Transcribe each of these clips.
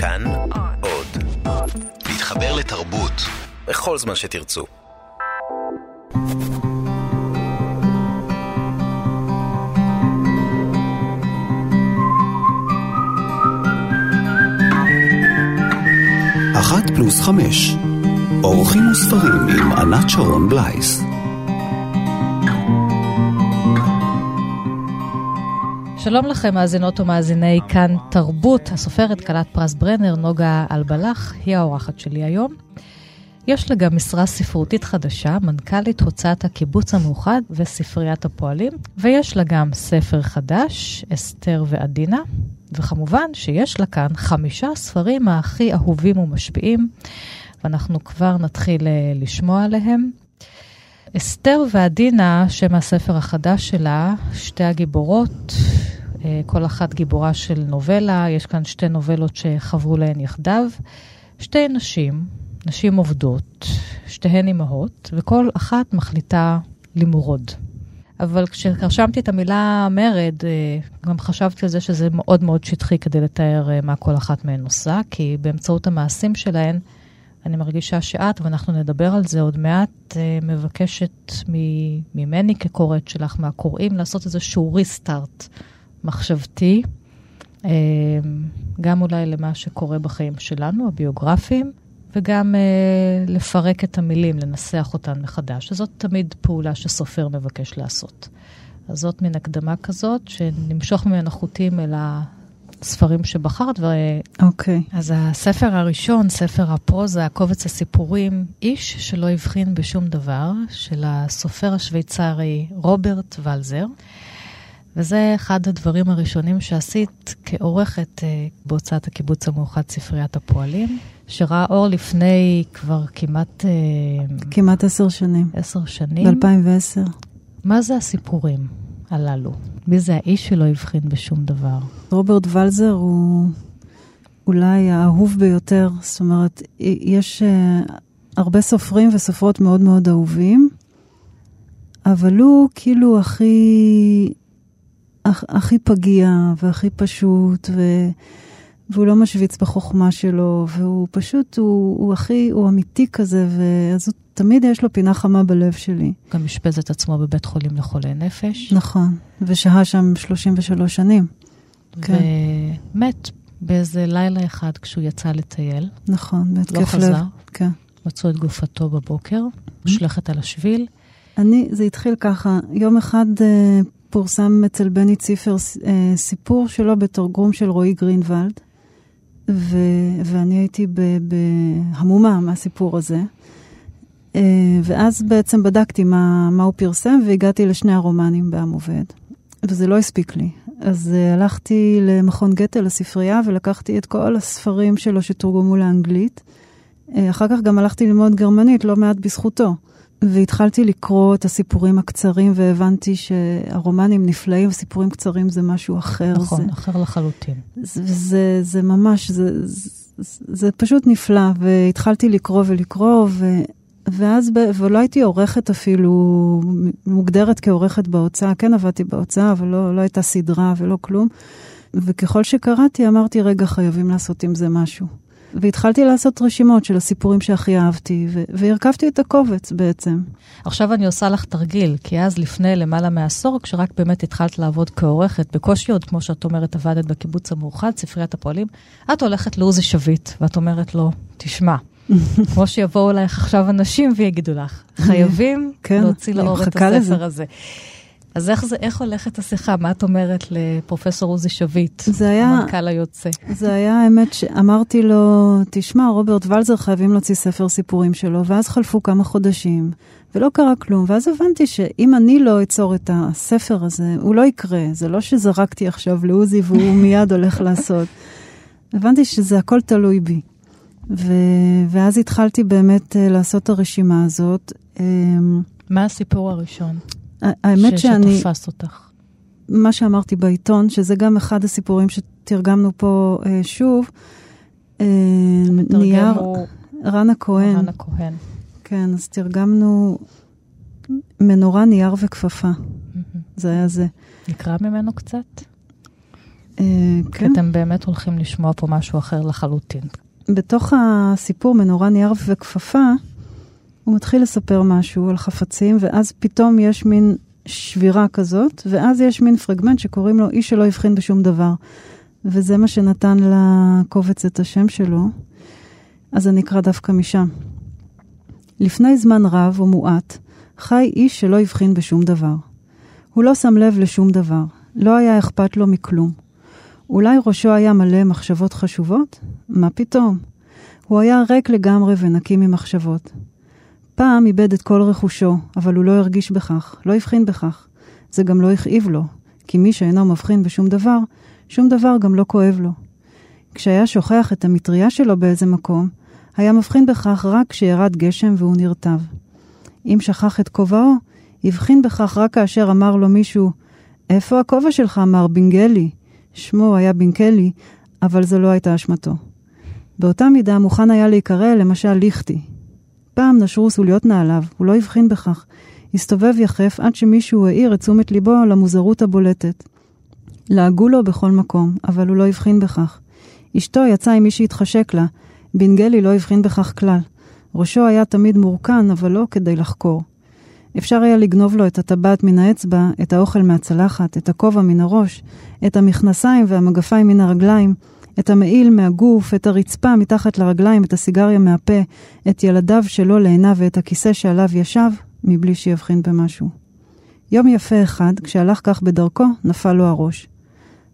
כאן עוד. להתחבר לתרבות בכל זמן שתרצו. אחת פלוס חמש. אורחים וספרים עם ענת שרון בלייס. שלום לכם, מאזינות ומאזיני כאן תרבות, הסופרת כלת פרס ברנר, נוגה אלבלח, היא האורחת שלי היום. יש לה גם משרה ספרותית חדשה, מנכ"לית הוצאת הקיבוץ המאוחד וספריית הפועלים, ויש לה גם ספר חדש, אסתר ועדינה, וכמובן שיש לה כאן חמישה ספרים הכי אהובים ומשפיעים, ואנחנו כבר נתחיל אה, לשמוע עליהם. אסתר ועדינה, שם הספר החדש שלה, שתי הגיבורות, אה, כל אחת גיבורה של נובלה, יש כאן שתי נובלות שחברו להן יחדיו. שתי נשים, נשים עובדות, שתיהן אימהות, וכל אחת מחליטה למרוד. אבל כשרשמתי את המילה מרד, אה, גם חשבתי על זה שזה מאוד מאוד שטחי כדי לתאר אה, מה כל אחת מהן עושה, כי באמצעות המעשים שלהן, אני מרגישה שאת, ואנחנו נדבר על זה עוד מעט, מבקשת ממני כקוראת שלך, מהקוראים, לעשות איזשהו ריסטארט מחשבתי, אה, גם אולי למה שקורה בחיים שלנו, הביוגרפיים, וגם אה, לפרק את המילים, לנסח אותן מחדש. זאת תמיד פעולה שסופר מבקש לעשות. אז זאת מין הקדמה כזאת, שנמשוך ממנה חוטים אל הספרים שבחרת. ו... אוקיי. Okay. אז הספר הראשון, ספר הפרוזה, קובץ הסיפורים, איש שלא הבחין בשום דבר, של הסופר השוויצרי רוברט ולזר. וזה אחד הדברים הראשונים שעשית כעורכת אה, בהוצאת הקיבוץ המאוחד ספריית הפועלים, שראה אור לפני כבר כמעט... אה, כמעט עשר שנים. עשר שנים. ב-2010. מה זה הסיפורים הללו? מי זה האיש שלא הבחין בשום דבר? רוברט ולזר הוא אולי האהוב ביותר. זאת אומרת, יש uh, הרבה סופרים וסופרות מאוד מאוד אהובים, אבל הוא כאילו הכי... הכי פגיע והכי פשוט, ו... והוא לא משוויץ בחוכמה שלו, והוא פשוט, הוא, הוא הכי, הוא אמיתי כזה, ואז תמיד יש לו פינה חמה בלב שלי. גם אשפז את עצמו בבית חולים לחולי נפש. נכון, ושהה שם 33 שנים. כן. ומת באיזה לילה אחד כשהוא יצא לטייל. נכון, בהתקף לב. לא חזר. כן. מצאו את גופתו בבוקר, מושלכת על השביל. אני, זה התחיל ככה, יום אחד אה, פורסם אצל בני ציפר אה, סיפור שלו בתרגום של רועי גרינוולד, ו, ואני הייתי בהמומה מהסיפור הזה. אה, ואז בעצם בדקתי מה, מה הוא פרסם והגעתי לשני הרומנים בעם עובד, וזה לא הספיק לי. אז uh, הלכתי למכון גתה, לספרייה, ולקחתי את כל הספרים שלו שתורגמו לאנגלית. Uh, אחר כך גם הלכתי ללמוד גרמנית, לא מעט בזכותו. והתחלתי לקרוא את הסיפורים הקצרים, והבנתי שהרומנים נפלאים, וסיפורים קצרים זה משהו אחר. נכון, זה, אחר לחלוטין. זה, זה, זה ממש, זה, זה, זה פשוט נפלא, והתחלתי לקרוא ולקרוא, ו, ואז, ב, ולא הייתי עורכת אפילו, מוגדרת כעורכת בהוצאה, כן עבדתי בהוצאה, אבל לא, לא הייתה סדרה ולא כלום. וככל שקראתי, אמרתי, רגע, חייבים לעשות עם זה משהו. והתחלתי לעשות רשימות של הסיפורים שהכי אהבתי, והרכבתי את הקובץ בעצם. עכשיו אני עושה לך תרגיל, כי אז לפני למעלה מעשור, כשרק באמת התחלת לעבוד כעורכת, בקושי עוד, כמו שאת אומרת, עבדת בקיבוץ המאוחד, ספריית הפועלים, את הולכת לעוזי שביט, ואת אומרת לו, תשמע, כמו שיבואו אלייך עכשיו אנשים ויגידו לך, חייבים כן, להוציא לאור את הספר לזה. הזה. אז איך, זה, איך הולכת השיחה? מה את אומרת לפרופסור עוזי שביט, היה, המנכ"ל היוצא? זה היה האמת שאמרתי לו, תשמע, רוברט ולזר חייבים להוציא ספר סיפורים שלו, ואז חלפו כמה חודשים, ולא קרה כלום, ואז הבנתי שאם אני לא אצור את הספר הזה, הוא לא יקרה. זה לא שזרקתי עכשיו לעוזי והוא מיד הולך לעשות. הבנתי שזה הכל תלוי בי. ו... ואז התחלתי באמת uh, לעשות את הרשימה הזאת. אמ, מה הסיפור הראשון? האמת ש- שאני... שתפס אותך. מה שאמרתי בעיתון, שזה גם אחד הסיפורים שתרגמנו פה אה, שוב. אה, נייר, הוא... רנה כהן. רנה כהן. כן, אז תרגמנו מנורה, נייר וכפפה. Mm-hmm. זה היה זה. נקרא ממנו קצת? אה, כן. כי אתם באמת הולכים לשמוע פה משהו אחר לחלוטין. בתוך הסיפור מנורה נייר וכפפה, הוא מתחיל לספר משהו על חפצים, ואז פתאום יש מין שבירה כזאת, ואז יש מין פרגמנט שקוראים לו איש שלא הבחין בשום דבר. וזה מה שנתן לקובץ את השם שלו, אז אני אקרא דווקא משם. לפני זמן רב ומועט, חי איש שלא הבחין בשום דבר. הוא לא שם לב לשום דבר, לא היה אכפת לו מכלום. אולי ראשו היה מלא מחשבות חשובות? מה פתאום? הוא היה ריק לגמרי ונקי ממחשבות. פעם איבד את כל רכושו, אבל הוא לא הרגיש בכך, לא הבחין בכך. זה גם לא הכאיב לו, כי מי שאינו מבחין בשום דבר, שום דבר גם לא כואב לו. כשהיה שוכח את המטריה שלו באיזה מקום, היה מבחין בכך רק כשירד גשם והוא נרטב. אם שכח את כובעו, הבחין בכך רק כאשר אמר לו מישהו, איפה הכובע שלך, מר בינגלי? שמו היה בינקלי, אבל זו לא הייתה אשמתו. באותה מידה מוכן היה להיקרא למשל ליכטי. פעם נשרו סוליות נעליו, הוא לא הבחין בכך. הסתובב יחף עד שמישהו העיר את תשומת ליבו למוזרות הבולטת. לעגו לו בכל מקום, אבל הוא לא הבחין בכך. אשתו יצאה עם מי שהתחשק לה, בנגלי לא הבחין בכך כלל. ראשו היה תמיד מורכן, אבל לא כדי לחקור. אפשר היה לגנוב לו את הטבעת מן האצבע, את האוכל מהצלחת, את הכובע מן הראש, את המכנסיים והמגפיים מן הרגליים, את המעיל מהגוף, את הרצפה מתחת לרגליים, את הסיגריה מהפה, את ילדיו שלו לעיניו ואת הכיסא שעליו ישב, מבלי שיבחין במשהו. יום יפה אחד, כשהלך כך בדרכו, נפל לו הראש.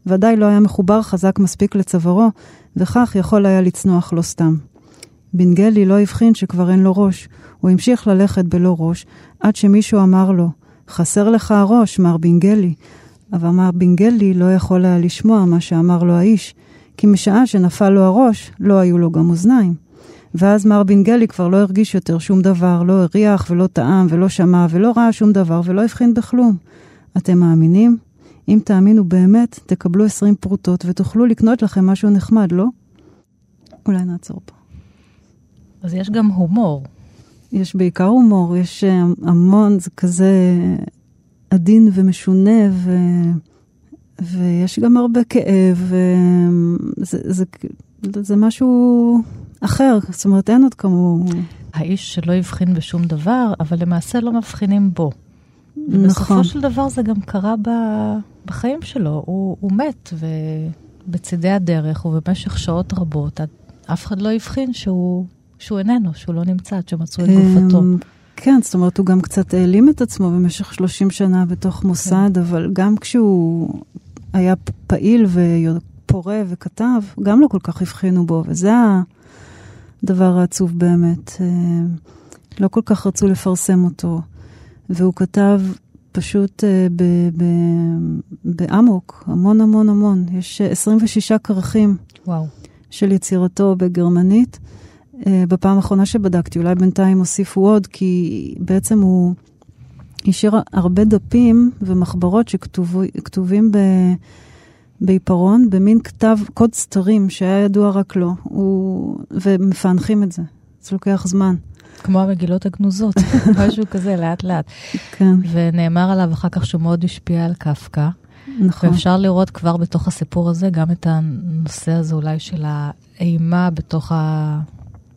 ודאי לא היה מחובר חזק מספיק לצווארו, וכך יכול היה לצנוח לו סתם. בנגלי לא הבחין שכבר אין לו ראש, הוא המשיך ללכת בלא ראש, עד שמישהו אמר לו, חסר לך הראש, מר בנגלי. אבל מר בנגלי לא יכול היה לשמוע מה שאמר לו האיש, כי משעה שנפל לו הראש, לא היו לו גם אוזניים. ואז מר בנגלי כבר לא הרגיש יותר שום דבר, לא הריח ולא טעם ולא שמע ולא ראה שום דבר ולא הבחין בכלום. אתם מאמינים? אם תאמינו באמת, תקבלו 20 פרוטות ותוכלו לקנות לכם משהו נחמד, לא? אולי נעצור פה. אז יש גם הומור. יש בעיקר הומור, יש אה, המון, זה כזה עדין ומשונה, ו... ויש גם הרבה כאב, וזה זה, זה, זה משהו אחר, זאת אומרת, אין עוד כמוהו. האיש שלא הבחין בשום דבר, אבל למעשה לא מבחינים בו. נכון. ובסופו של דבר זה גם קרה ב... בחיים שלו. הוא, הוא מת, ובצידי הדרך ובמשך שעות רבות, אף אחד לא הבחין שהוא, שהוא איננו, שהוא לא נמצא, עד שמצאו את גופתו. כן, זאת אומרת, הוא גם קצת העלים את עצמו במשך 30 שנה בתוך מוסד, כן. אבל גם כשהוא היה פעיל ופורה וכתב, גם לא כל כך הבחינו בו, וזה הדבר העצוב באמת. אה, לא כל כך רצו לפרסם אותו, והוא כתב פשוט אה, באמוק, המון המון המון. יש 26 כרכים וואו. של יצירתו בגרמנית. אה, בפעם האחרונה שבדקתי, אולי בינתיים הוסיפו עוד, כי בעצם הוא השאיר הרבה דפים ומחברות שכתובים ב... בעיפרון, במין כתב קוד סתרים שהיה ידוע רק לו, הוא... ומפענחים את זה. זה לוקח זמן. כמו המגילות הגנוזות, משהו כזה, לאט לאט. כן. ונאמר עליו אחר כך שהוא מאוד השפיע על קפקא. נכון. ואפשר לראות כבר בתוך הסיפור הזה גם את הנושא הזה אולי של האימה בתוך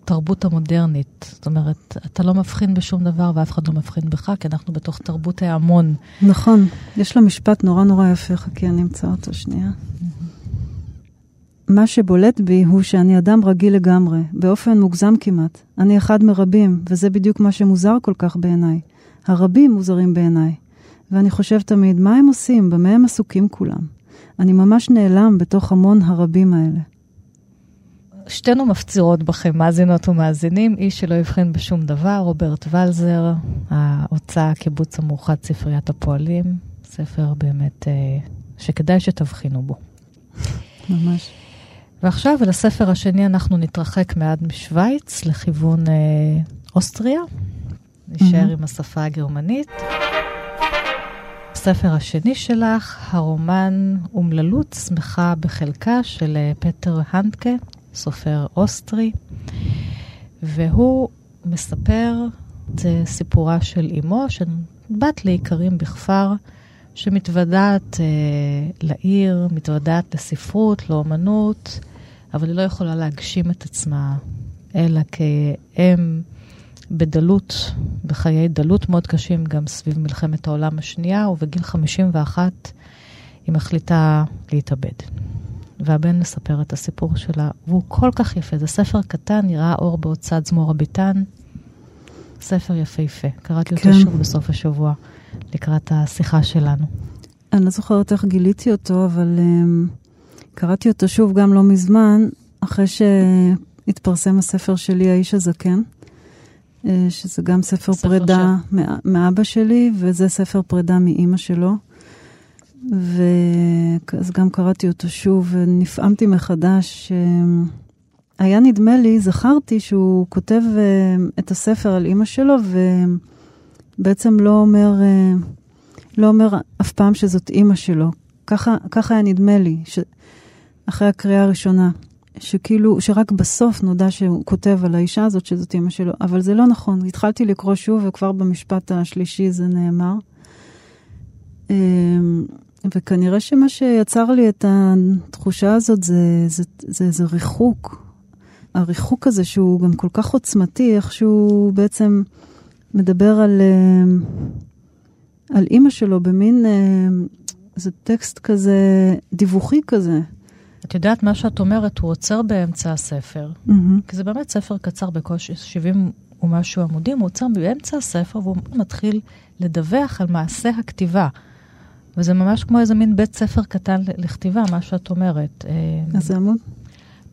התרבות המודרנית. זאת אומרת, אתה לא מבחין בשום דבר ואף אחד לא מבחין בך, כי אנחנו בתוך תרבות ההמון. נכון. יש לו משפט נורא נורא יפה, חכי, אני אמצא אותו שנייה. מה שבולט בי הוא שאני אדם רגיל לגמרי, באופן מוגזם כמעט. אני אחד מרבים, וזה בדיוק מה שמוזר כל כך בעיניי. הרבים מוזרים בעיניי. ואני חושב תמיד, מה הם עושים? במה הם עסוקים כולם? אני ממש נעלם בתוך המון הרבים האלה. שתינו מפצירות בכם, מאזינות ומאזינים, איש שלא הבחין בשום דבר, רוברט ולזר, ההוצאה קיבוץ המאוחד ספריית הפועלים, ספר באמת אה, שכדאי שתבחינו בו. ממש. ועכשיו, אל הספר השני, אנחנו נתרחק מעט משוויץ לכיוון אה, אוסטריה. נשאר mm-hmm. עם השפה הגרמנית. הספר השני שלך, הרומן אומללות שמחה בחלקה של אה, פטר הנדקה, סופר אוסטרי, והוא מספר את סיפורה של אמו, שבת לאיכרים בכפר, שמתוודעת אה, לעיר, מתוודעת לספרות, לאומנות, אבל היא לא יכולה להגשים את עצמה, אלא כאם בדלות, בחיי דלות מאוד קשים, גם סביב מלחמת העולם השנייה, ובגיל 51 היא מחליטה להתאבד. והבן מספר את הסיפור שלה, והוא כל כך יפה. זה ספר קטן, נראה אור בהוצאת זמור הביטן. ספר יפהפה. קראתי אותו כן. שוב בסוף השבוע, לקראת השיחה שלנו. אני לא זוכרת איך גיליתי אותו, אבל um, קראתי אותו שוב גם לא מזמן, אחרי שהתפרסם הספר שלי, האיש הזקן, uh, שזה גם ספר, ספר פרידה של... מאבא שלי, וזה ספר פרידה מאימא שלו. ואז גם קראתי אותו שוב, ונפעמתי מחדש. היה נדמה לי, זכרתי שהוא כותב אה, את הספר על אימא שלו, ובעצם לא אומר, אה, לא אומר אף פעם שזאת אימא שלו. ככה, ככה היה נדמה לי, ש... אחרי הקריאה הראשונה, שכאילו, שרק בסוף נודע שהוא כותב על האישה הזאת שזאת אימא שלו, אבל זה לא נכון. התחלתי לקרוא שוב, וכבר במשפט השלישי זה נאמר. וכנראה שמה שיצר לי את התחושה הזאת זה, זה, זה איזה ריחוק. הריחוק הזה שהוא גם כל כך עוצמתי, איך שהוא בעצם מדבר על, אה, על אימא שלו במין, אה, זה טקסט כזה, דיווחי כזה. את יודעת, מה שאת אומרת, הוא עוצר באמצע הספר, mm-hmm. כי זה באמת ספר קצר בקושי 70 ומשהו עמודים, הוא עוצר באמצע הספר והוא מתחיל לדווח על מעשה הכתיבה. וזה ממש כמו איזה מין בית ספר קטן לכתיבה, מה שאת אומרת. איזה עמוד?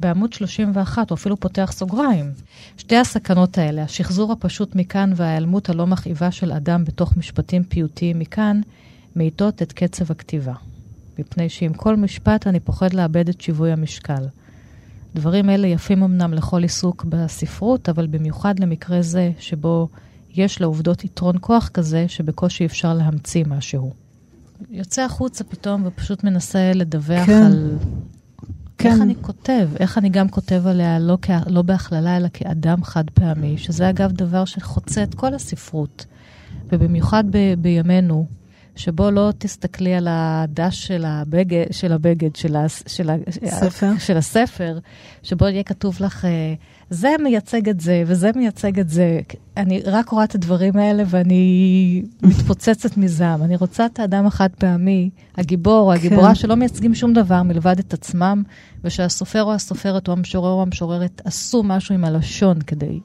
בעמוד 31, הוא אפילו פותח סוגריים. שתי הסכנות האלה, השחזור הפשוט מכאן וההיעלמות הלא מכאיבה של אדם בתוך משפטים פיוטיים מכאן, מאיטות את קצב הכתיבה. מפני שעם כל משפט אני פוחד לאבד את שיווי המשקל. דברים אלה יפים אמנם לכל עיסוק בספרות, אבל במיוחד למקרה זה, שבו יש לעובדות יתרון כוח כזה, שבקושי אפשר להמציא משהו. יוצא החוצה פתאום ופשוט מנסה לדווח כן. על כן. איך אני כותב, איך אני גם כותב עליה לא, כ... לא בהכללה, אלא כאדם חד פעמי, שזה אגב דבר שחוצה את כל הספרות, ובמיוחד ב... בימינו, שבו לא תסתכלי על הדש של הבגד, של, הבגד, של, ה... של, ה... ספר. של הספר, שבו יהיה כתוב לך... אה, זה מייצג את זה, וזה מייצג את זה. אני רק רואה את הדברים האלה ואני מתפוצצת מזעם. אני רוצה את האדם החד פעמי, הגיבור או הגיבורה, כן. שלא מייצגים שום דבר מלבד את עצמם, ושהסופר או הסופרת או המשורר או המשוררת עשו משהו עם הלשון כדי...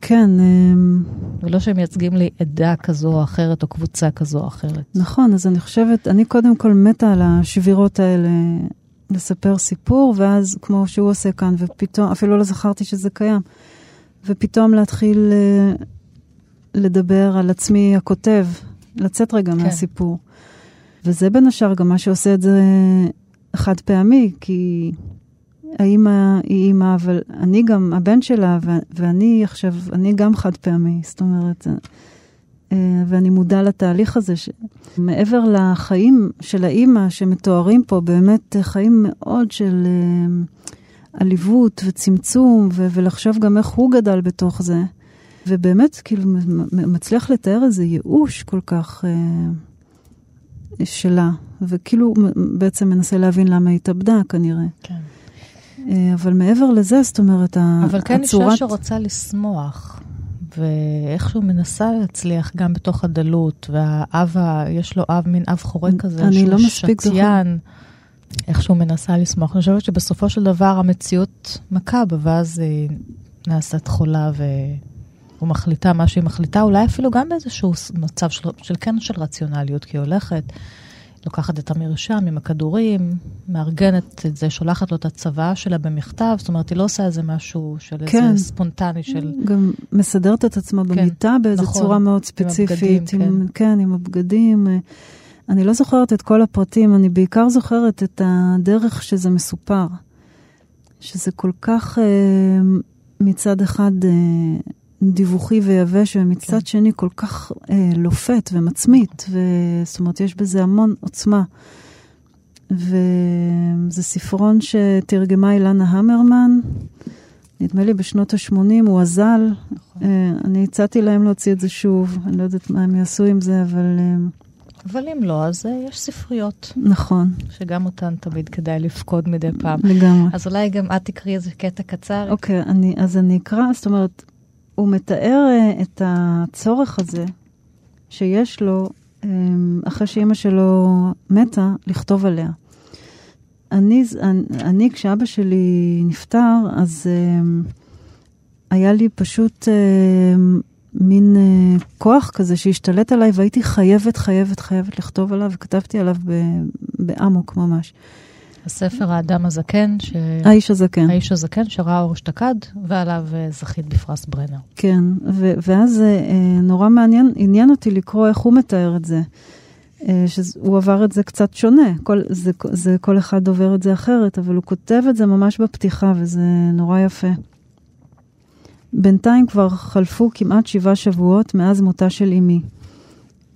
כן. אמ, ולא שהם מייצגים לי עדה כזו או אחרת, או קבוצה כזו או אחרת. נכון, אז אני חושבת, אני קודם כל מתה על השבירות האלה. לספר סיפור, ואז כמו שהוא עושה כאן, ופתאום, אפילו לא זכרתי שזה קיים, ופתאום להתחיל uh, לדבר על עצמי הכותב, לצאת רגע כן. מהסיפור. וזה בין השאר גם מה שעושה את זה חד פעמי, כי האימא היא אימא, אבל אני גם הבן שלה, ואני עכשיו, אני גם חד פעמי. זאת אומרת, אה, ואני מודה לתהליך הזה, שמעבר לחיים של האימא שמתוארים פה, באמת חיים מאוד של אה, עליבות וצמצום, ו- ולחשוב גם איך הוא גדל בתוך זה. ובאמת, כאילו, מצליח לתאר איזה ייאוש כל כך אה, שלה, וכאילו בעצם מנסה להבין למה היא התאבדה כנראה. כן. אבל מעבר לזה, זאת אומרת, אבל כן הצורת... אישה שרוצה לשמוח. ואיכשהו מנסה להצליח גם בתוך הדלות, והאב, יש לו אב, מין אב חורק כזה, אני לא מספיק שתיין, איכשהו מנסה לשמוח. אני חושבת שבסופו של דבר המציאות מכה בה, ואז היא נעשית חולה והוא מחליטה מה שהיא מחליטה, אולי אפילו גם באיזשהו מצב של, של כן של רציונליות, כי היא הולכת. לוקחת את המרשם עם הכדורים, מארגנת את זה, שולחת לו את הצוואה שלה במכתב, זאת אומרת, היא לא עושה איזה משהו של כן. איזה ספונטני של... גם מסדרת את עצמה כן, במיטה באיזו נכון, צורה מאוד ספציפית. עם הבגדים, עם, כן. כן, עם הבגדים. אני לא זוכרת את כל הפרטים, אני בעיקר זוכרת את הדרך שזה מסופר. שזה כל כך אה, מצד אחד אה, דיווחי ויבש, ומצד כן. שני כל כך אה, לופת ומצמית, זאת אומרת, יש בזה המון עוצמה. וזה ספרון שתרגמה אילנה המרמן, נדמה לי בשנות ה-80, הוא אזל. נכון. אה, אני הצעתי להם להוציא את זה שוב, אני לא יודעת מה הם יעשו עם זה, אבל... אה, אבל אם לא, אז uh, יש ספריות. נכון. שגם אותן תמיד כדאי לפקוד מדי פעם. לגמרי. אז אולי גם את תקראי איזה קטע קצר. אוקיי, אני, אז אני אקרא, זאת אומרת, הוא מתאר uh, את הצורך הזה שיש לו, um, אחרי שאימא שלו מתה, לכתוב עליה. אני, אני, כשאבא שלי נפטר, אז um, היה לי פשוט... Uh, מין uh, כוח כזה שהשתלט עליי, והייתי חייבת, חייבת, חייבת לכתוב עליו, וכתבתי עליו באמוק ממש. הספר האדם הזקן, ש... האיש הזקן. האיש הזקן שראה אור אשתקד, ועליו uh, זכית בפרס ברנר. כן, ו- ואז uh, נורא מעניין, עניין אותי לקרוא איך הוא מתאר את זה. Uh, שהוא עבר את זה קצת שונה, כל, זה, זה, כל אחד עובר את זה אחרת, אבל הוא כותב את זה ממש בפתיחה, וזה נורא יפה. בינתיים כבר חלפו כמעט שבעה שבועות מאז מותה של אמי,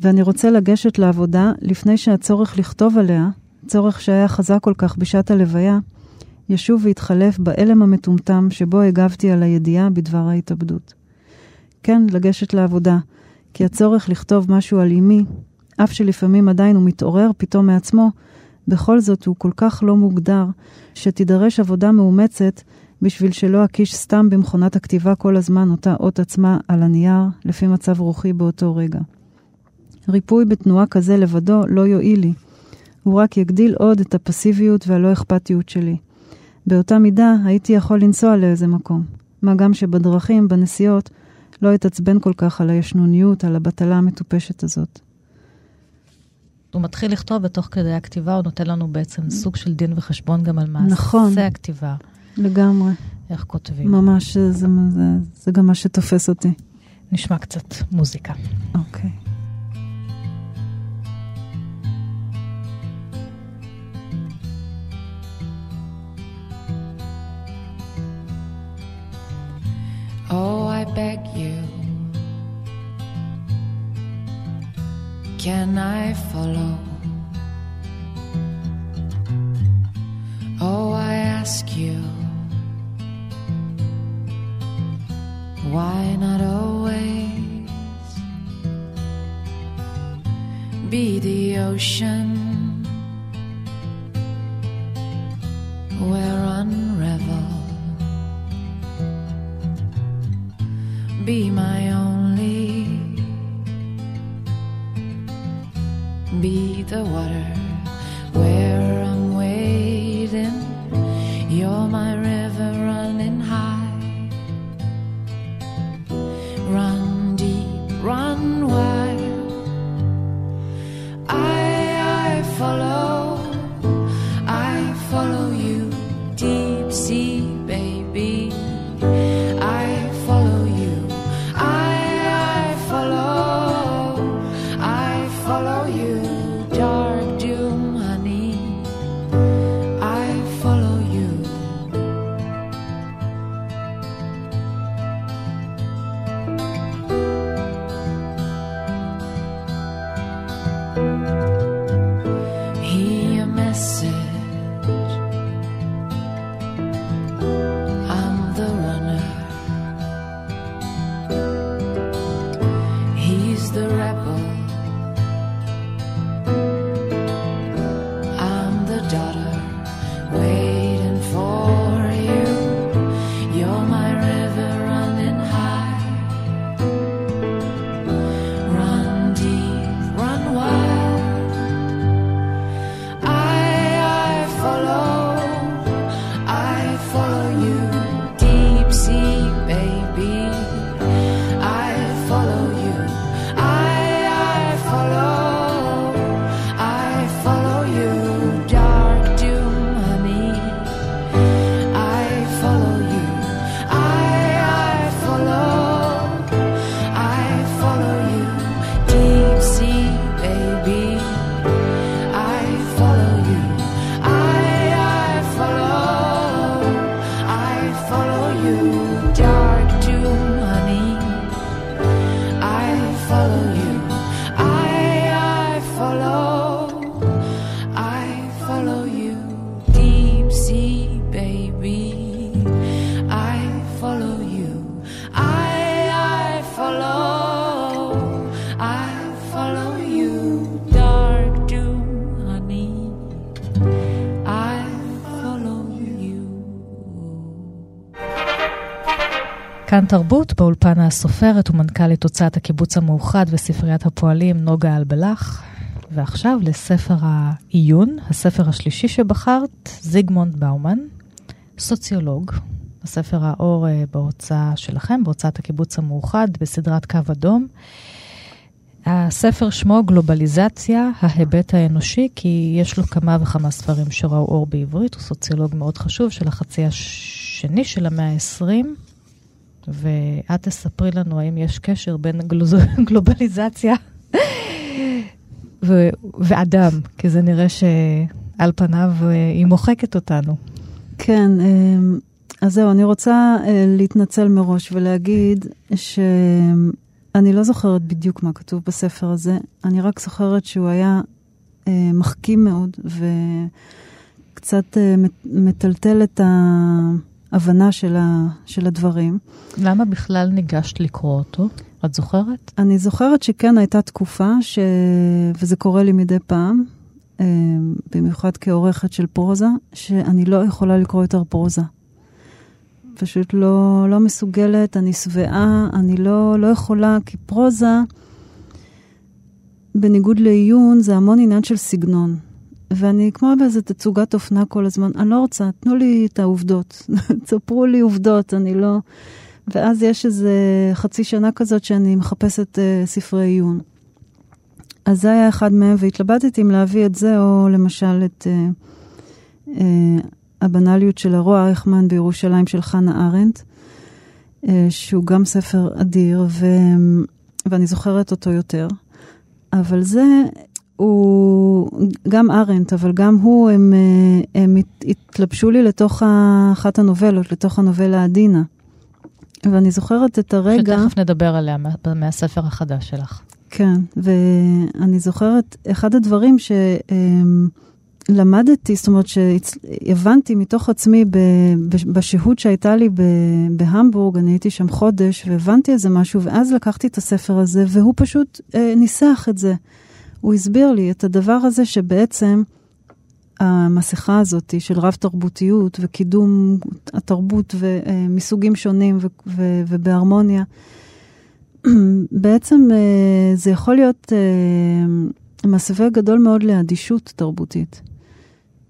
ואני רוצה לגשת לעבודה לפני שהצורך לכתוב עליה, צורך שהיה חזק כל כך בשעת הלוויה, ישוב ויתחלף באלם המטומטם שבו הגבתי על הידיעה בדבר ההתאבדות. כן, לגשת לעבודה, כי הצורך לכתוב משהו על אמי, אף שלפעמים עדיין הוא מתעורר פתאום מעצמו, בכל זאת הוא כל כך לא מוגדר, שתידרש עבודה מאומצת בשביל שלא אקיש סתם במכונת הכתיבה כל הזמן אותה אות עצמה על הנייר, לפי מצב רוחי באותו רגע. ריפוי בתנועה כזה לבדו לא יועיל לי. הוא רק יגדיל עוד את הפסיביות והלא אכפתיות שלי. באותה מידה הייתי יכול לנסוע לאיזה מקום. מה גם שבדרכים, בנסיעות, לא אתעצבן כל כך על הישנוניות, על הבטלה המטופשת הזאת. הוא מתחיל לכתוב בתוך כדי הכתיבה, הוא נותן לנו בעצם סוג של דין וחשבון גם על מעשה נכון. הכתיבה. לגמרי. איך כותבים. ממש, זה, זה, זה, גם מה שתופס אותי. נשמע קצת מוזיקה. אוקיי. Oh, I beg you, can I follow? Oh, I ask you. Why not always be the ocean where unravel be my only. Be the water where I'm waiting you're my river running high כאן תרבות, באולפן הסופרת ומנכ"לית הוצאת הקיבוץ המאוחד וספריית הפועלים נוגה אלבלח. ועכשיו לספר העיון, הספר השלישי שבחרת, זיגמונד באומן, סוציולוג. הספר האור אה, בהוצאה שלכם, בהוצאת הקיבוץ המאוחד, בסדרת קו אדום. הספר שמו גלובליזציה, ההיבט האנושי, כי יש לו כמה וכמה ספרים שראו אור בעברית, הוא סוציולוג מאוד חשוב של החצי השני של המאה ה-20. ואת תספרי לנו האם יש קשר בין גלוז... גלובליזציה ו... ואדם, כי זה נראה שעל פניו אה, היא מוחקת אותנו. כן, אה, אז זהו, אני רוצה אה, להתנצל מראש ולהגיד שאני לא זוכרת בדיוק מה כתוב בספר הזה, אני רק זוכרת שהוא היה מחכים מאוד וקצת מטלטל את ה... הבנה של, ה, של הדברים. למה בכלל ניגשת לקרוא אותו? את זוכרת? אני זוכרת שכן הייתה תקופה, ש... וזה קורה לי מדי פעם, אה, במיוחד כעורכת של פרוזה, שאני לא יכולה לקרוא יותר פרוזה. פשוט לא, לא מסוגלת, אני שבעה, אני לא, לא יכולה, כי פרוזה, בניגוד לעיון, זה המון עניין של סגנון. ואני כמו באיזה תצוגת אופנה כל הזמן, אני לא רוצה, תנו לי את העובדות, תספרו לי עובדות, אני לא... ואז יש איזה חצי שנה כזאת שאני מחפשת uh, ספרי עיון. אז זה היה אחד מהם, והתלבטתי אם להביא את זה, או למשל את uh, uh, הבנאליות של הרוע אייכמן בירושלים של חנה ארנדט, uh, שהוא גם ספר אדיר, ו... ואני זוכרת אותו יותר. אבל זה הוא, גם ארנט, אבל גם הוא, הם, אה, הם התלבשו לי לתוך אחת הנובלות, לתוך הנובלה עדינה. ואני זוכרת את הרגע... שתכף נדבר עליה מהספר החדש שלך. כן, ואני זוכרת, אחד הדברים שלמדתי, זאת אומרת שהבנתי מתוך עצמי בשהות שהייתה לי בהמבורג, אני הייתי שם חודש, והבנתי איזה משהו, ואז לקחתי את הספר הזה, והוא פשוט אה, ניסח את זה. הוא הסביר לי את הדבר הזה שבעצם המסכה הזאת של רב-תרבותיות וקידום התרבות מסוגים שונים ובהרמוניה, בעצם אה, זה יכול להיות אה, מסווה גדול מאוד לאדישות תרבותית.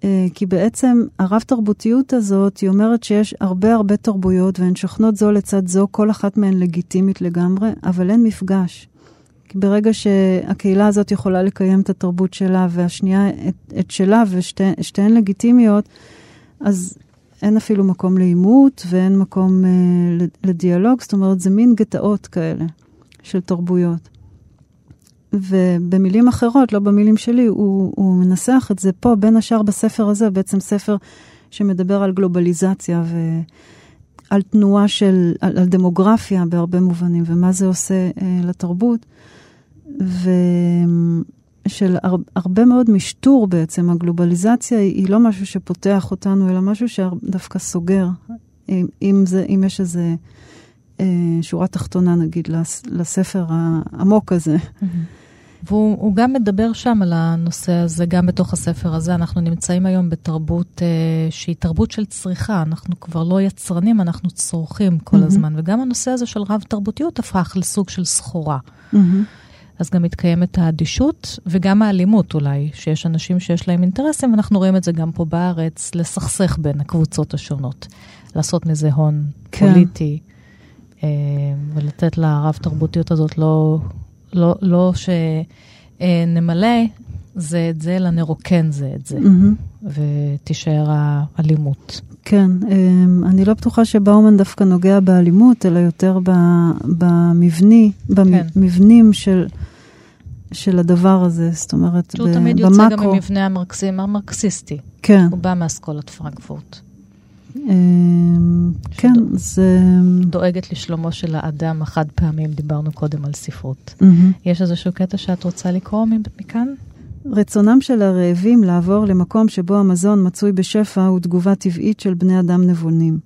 אה, כי בעצם הרב-תרבותיות הזאת, היא אומרת שיש הרבה הרבה תרבויות והן שוכנות זו לצד זו, כל אחת מהן לגיטימית לגמרי, אבל אין מפגש. כי ברגע שהקהילה הזאת יכולה לקיים את התרבות שלה והשנייה את, את שלה ושתיהן לגיטימיות, אז אין אפילו מקום לעימות ואין מקום אה, לדיאלוג, זאת אומרת, זה מין גטאות כאלה של תרבויות. ובמילים אחרות, לא במילים שלי, הוא, הוא מנסח את זה פה, בין השאר בספר הזה, בעצם ספר שמדבר על גלובליזציה ועל תנועה של, על, על דמוגרפיה בהרבה מובנים, ומה זה עושה אה, לתרבות. ושל הר, הרבה מאוד משטור בעצם. הגלובליזציה היא לא משהו שפותח אותנו, אלא משהו שדווקא סוגר, אם, אם, זה, אם יש איזה אה, שורה תחתונה, נגיד, לס, לספר העמוק הזה. Mm-hmm. והוא גם מדבר שם על הנושא הזה, גם בתוך הספר הזה. אנחנו נמצאים היום בתרבות אה, שהיא תרבות של צריכה. אנחנו כבר לא יצרנים, אנחנו צורכים כל mm-hmm. הזמן. וגם הנושא הזה של רב-תרבותיות הפך לסוג של סחורה. Mm-hmm. אז גם מתקיימת האדישות וגם האלימות אולי, שיש אנשים שיש להם אינטרסים, ואנחנו רואים את זה גם פה בארץ, לסכסך בין הקבוצות השונות, לעשות מזה הון כן. פוליטי, אה, ולתת לרב-תרבותיות הזאת לא, לא, לא שנמלא זה את זה, אלא נרוקן זה את זה, mm-hmm. ותישאר האלימות. כן, אמ, אני לא בטוחה שבאומן דווקא נוגע באלימות, אלא יותר במבני, במבנים של... של הדבר הזה, זאת אומרת. שהוא תמיד יוצא גם ממבנה המרקסים, המרקסיסטי. כן. הוא בא מאסכולת פרנקפורט. אמ, כן, זה... דואגת לשלומו של האדם החד פעמי, אם דיברנו קודם על ספרות. יש איזשהו קטע שאת רוצה לקרוא מכאן? רצונם של הרעבים לעבור למקום שבו המזון מצוי בשפע הוא תגובה טבעית של בני אדם נבונים.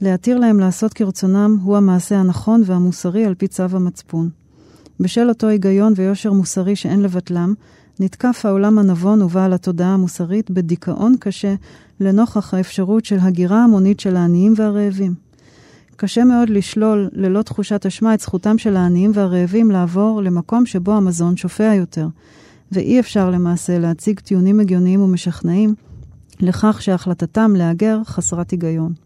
להתיר להם לעשות כרצונם הוא המעשה הנכון והמוסרי על פי צו המצפון. בשל אותו היגיון ויושר מוסרי שאין לבטלם, נתקף העולם הנבון ובעל התודעה המוסרית בדיכאון קשה לנוכח האפשרות של הגירה המונית של העניים והרעבים. קשה מאוד לשלול ללא תחושת אשמה את זכותם של העניים והרעבים לעבור למקום שבו המזון שופע יותר, ואי אפשר למעשה להציג טיעונים הגיוניים ומשכנעים לכך שהחלטתם להגר חסרת היגיון.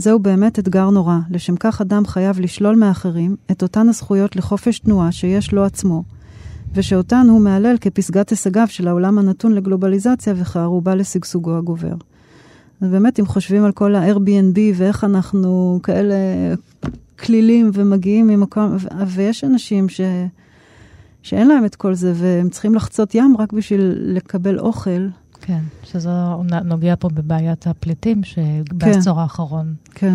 זהו באמת אתגר נורא, לשם כך אדם חייב לשלול מאחרים את אותן הזכויות לחופש תנועה שיש לו עצמו, ושאותן הוא מהלל כפסגת הישגיו של העולם הנתון לגלובליזציה וכערובה לשגשוגו הגובר. אז באמת, אם חושבים על כל ה-Airbnb ואיך אנחנו כאלה כלילים ומגיעים ממקום, ויש אנשים ש... שאין להם את כל זה, והם צריכים לחצות ים רק בשביל לקבל אוכל. כן, שזה נוגע פה בבעיית הפליטים שבעשור כן. האחרון. כן.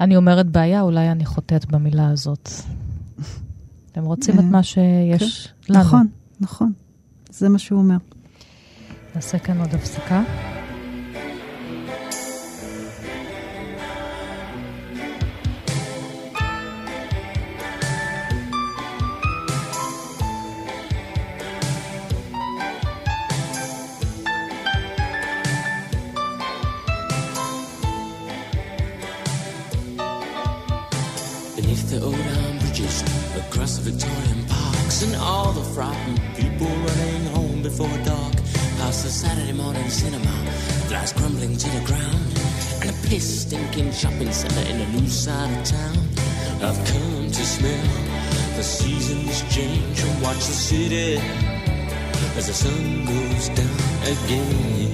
אני אומרת בעיה, אולי אני חוטאת במילה הזאת. אתם רוצים את אה, מה שיש כן. לנו. נכון, נכון. זה מה שהוא אומר. נעשה כאן עוד הפסקה. Shopping center in a new side of town. I've come to smell the seasons change and watch the city as the sun goes down again.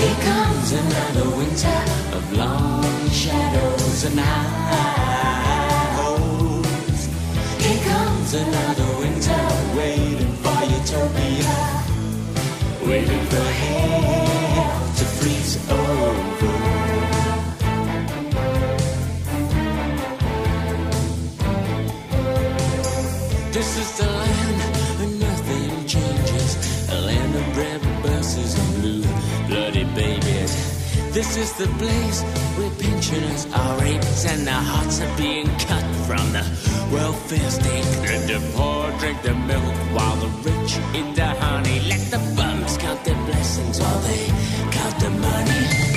Here comes another winter of long shadows and highs. Comes another winter waiting for utopia, waiting for hell to freeze over. This is the land This is the place where pensioners are raped and their hearts are being cut from the welfare state. Let the poor drink the milk while the rich eat the honey. Let the bums count their blessings while they count the money.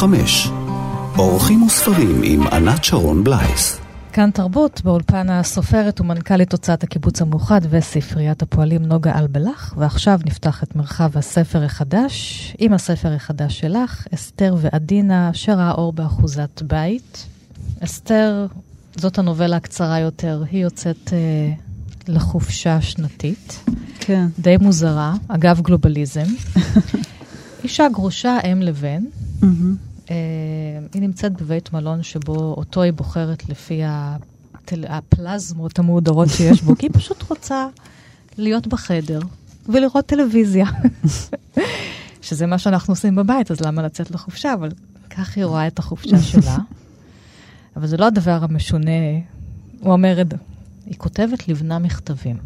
חמש. אורחים וספרים עם ענת שרון בלייס. כאן תרבות, באולפן הסופרת ומנכ"לית הוצאת הקיבוץ המאוחד וספריית הפועלים נוגה אלבלח, ועכשיו נפתח את מרחב הספר החדש, עם הספר החדש שלך, אסתר ועדינה, שראה אור באחוזת בית. אסתר, זאת הנובלה הקצרה יותר, היא יוצאת אה, לחופשה שנתית. כן. די מוזרה, אגב גלובליזם. אישה גרושה, אם לבן. Mm-hmm. אה, היא נמצאת בבית מלון שבו אותו היא בוחרת לפי הטל... הפלזמות המהודרות שיש בו, כי היא פשוט רוצה להיות בחדר ולראות טלוויזיה. שזה מה שאנחנו עושים בבית, אז למה לצאת לחופשה? אבל כך היא רואה את החופשה שלה. אבל זה לא הדבר המשונה. הוא אומר, היא כותבת לבנה מכתבים.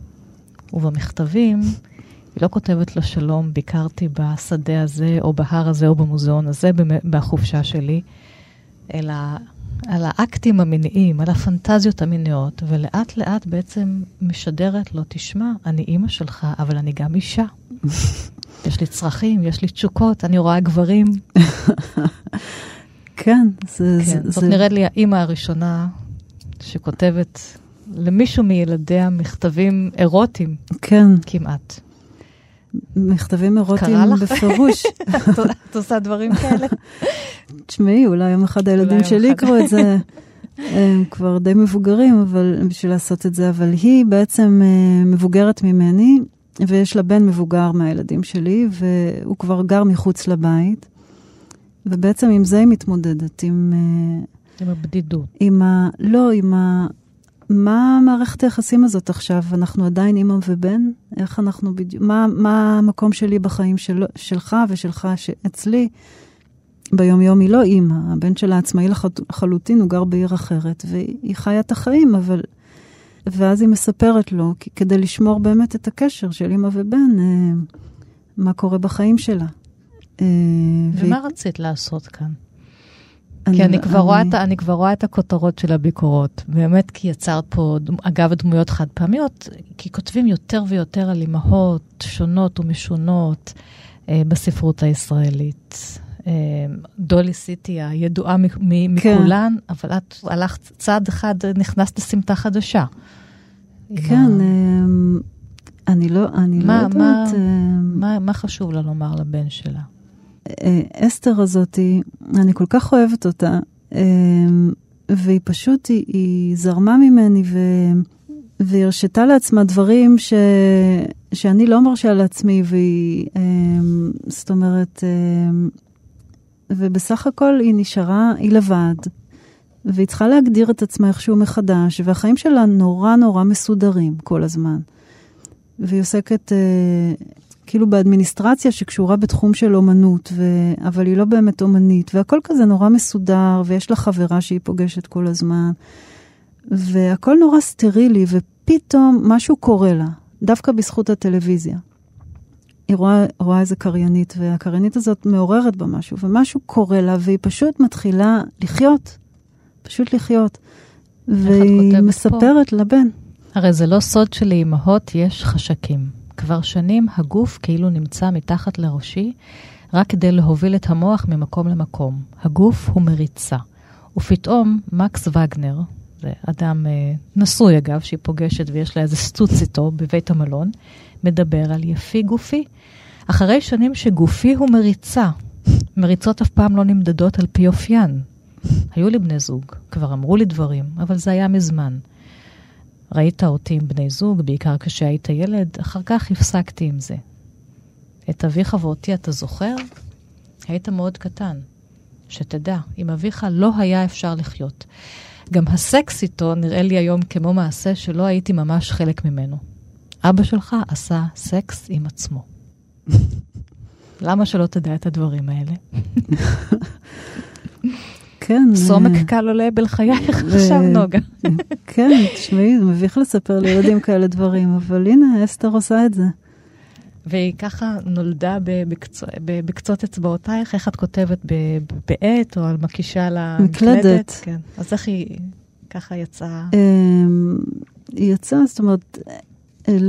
ובמכתבים היא לא כותבת לו שלום, ביקרתי בשדה הזה, או בהר הזה, או במוזיאון הזה, בחופשה שלי, אלא על האקטים המיניים, על הפנטזיות המיניות, ולאט לאט בעצם משדרת לו, תשמע, אני אימא שלך, אבל אני גם אישה. יש לי צרכים, יש לי תשוקות, אני רואה גברים. כן, זה... כן, זה, זאת זה- נראית לי האימא הראשונה שכותבת למישהו מילדיה מכתבים אירוטיים כן, כמעט. מכתבים אירוטיים? בפירוש. את עושה דברים כאלה? תשמעי, אולי יום אחד הילדים שלי. יקראו את זה. הם כבר די מבוגרים, אבל בשביל לעשות את זה, אבל היא בעצם אה, מבוגרת ממני, ויש לה בן מבוגר מהילדים שלי, והוא כבר גר מחוץ לבית, ובעצם עם זה היא מתמודדת, עם, אה, עם הבדידות. עם ה... לא, עם ה... מה מערכת היחסים הזאת עכשיו? אנחנו עדיין אימא ובן? איך אנחנו בדיוק... מה, מה המקום שלי בחיים של... שלך ושלך ש... אצלי? ביום-יום היא לא אימא, הבן שלה עצמאי לח... לחלוטין, הוא גר בעיר אחרת, והיא חיה את החיים, אבל... ואז היא מספרת לו, כי כדי לשמור באמת את הקשר של אימא ובן, אה, מה קורה בחיים שלה. אה, והיא- ומה רצית לעשות כאן? כי אני לא- כבר, רואה את, ה- אני כבר רואה את הכותרות של הביקורות. באמת, כי יצרת פה, אגב, דמויות חד פעמיות, כי כותבים יותר ויותר על אימהות שונות ומשונות אה, בספרות הישראלית. אה, דולי סיטי הידועה מ- מ- כן. מכולן, אבל את הלכת צעד אחד, נכנסת לסמטה חדשה. כן, ה- אמ, אני לא, אני לא מה- יודעת. מה- אמ, מה, מה חשוב לה לומר לבן שלה? אסתר הזאתי, אני כל כך אוהבת אותה, אמ, והיא פשוט, היא, היא זרמה ממני ו, והיא הרשתה לעצמה דברים ש, שאני לא מרשה לעצמי, והיא, אמ, זאת אומרת, אמ, ובסך הכל היא נשארה, היא לבד, והיא צריכה להגדיר את עצמה איכשהו מחדש, והחיים שלה נורא נורא מסודרים כל הזמן. והיא עוסקת אה, כאילו באדמיניסטרציה שקשורה בתחום של אומנות, ו... אבל היא לא באמת אומנית, והכל כזה נורא מסודר, ויש לה חברה שהיא פוגשת כל הזמן, והכל נורא סטרילי, ופתאום משהו קורה לה, דווקא בזכות הטלוויזיה. היא רואה, רואה איזה קריינית, והקריינית הזאת מעוררת בה משהו, ומשהו קורה לה, והיא פשוט מתחילה לחיות, פשוט לחיות. והיא מספרת לבן. הרי זה לא סוד שלאימהות יש חשקים. כבר שנים הגוף כאילו נמצא מתחת לראשי, רק כדי להוביל את המוח ממקום למקום. הגוף הוא מריצה. ופתאום מקס וגנר, זה אדם אה, נשוי אגב, שהיא פוגשת ויש לה איזה סטוץ איתו בבית המלון, מדבר על יפי גופי. אחרי שנים שגופי הוא מריצה, מריצות אף פעם לא נמדדות על פי אופיין. היו לי בני זוג, כבר אמרו לי דברים, אבל זה היה מזמן. ראית אותי עם בני זוג, בעיקר כשהיית ילד, אחר כך הפסקתי עם זה. את אביך ואותי אתה זוכר? היית מאוד קטן. שתדע, עם אביך לא היה אפשר לחיות. גם הסקס איתו נראה לי היום כמו מעשה שלא הייתי ממש חלק ממנו. אבא שלך עשה סקס עם עצמו. למה שלא תדע את הדברים האלה? כן. סומק קל עולה בלחייך עכשיו, נוגה. כן, תשמעי, זה מביך לספר לילדים כאלה דברים, אבל הנה, אסתר עושה את זה. והיא ככה נולדה בקצות, בקצות אצבעותייך, איך את כותבת בעט או על מקישה למקלדת? מקלדת. כן. אז איך היא ככה יצאה? אמ, היא יצאה, זאת אומרת,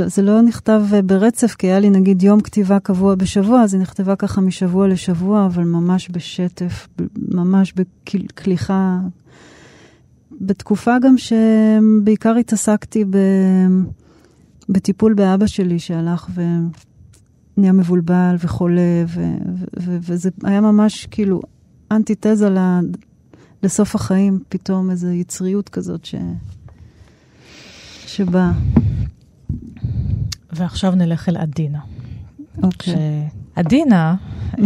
זה לא נכתב אה, ברצף, כי היה לי נגיד יום כתיבה קבוע בשבוע, אז היא נכתבה ככה משבוע לשבוע, אבל ממש בשטף, ממש בכליכה. בתקופה גם שבעיקר התעסקתי ב... בטיפול באבא שלי שהלך ונהיה מבולבל וחולה, ו... ו... וזה היה ממש כאילו אנטיתזה ל... לסוף החיים, פתאום איזו יצריות כזאת ש... שבאה. ועכשיו נלך אל עדינה. אוקיי. עדינה, אה,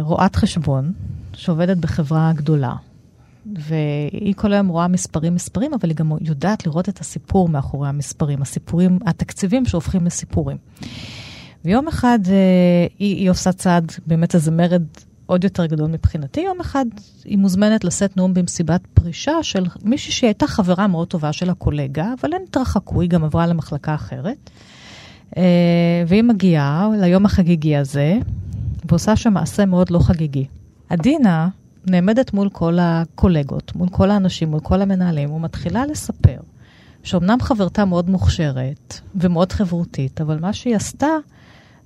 רואת חשבון, שעובדת בחברה גדולה, והיא כל היום רואה מספרים מספרים, אבל היא גם יודעת לראות את הסיפור מאחורי המספרים, הסיפורים, התקציבים שהופכים לסיפורים. ויום אחד אה, היא, היא עושה צעד, באמת איזה מרד עוד יותר גדול מבחינתי. יום אחד היא מוזמנת לשאת נאום במסיבת פרישה של מישהי שהייתה חברה מאוד טובה של הקולגה, אבל הם התרחקו, היא גם עברה למחלקה אחרת. אה, והיא מגיעה ליום החגיגי הזה, ועושה שם מעשה מאוד לא חגיגי. עדינה נעמדת מול כל הקולגות, מול כל האנשים, מול כל המנהלים, ומתחילה לספר שאומנם חברתה מאוד מוכשרת ומאוד חברותית, אבל מה שהיא עשתה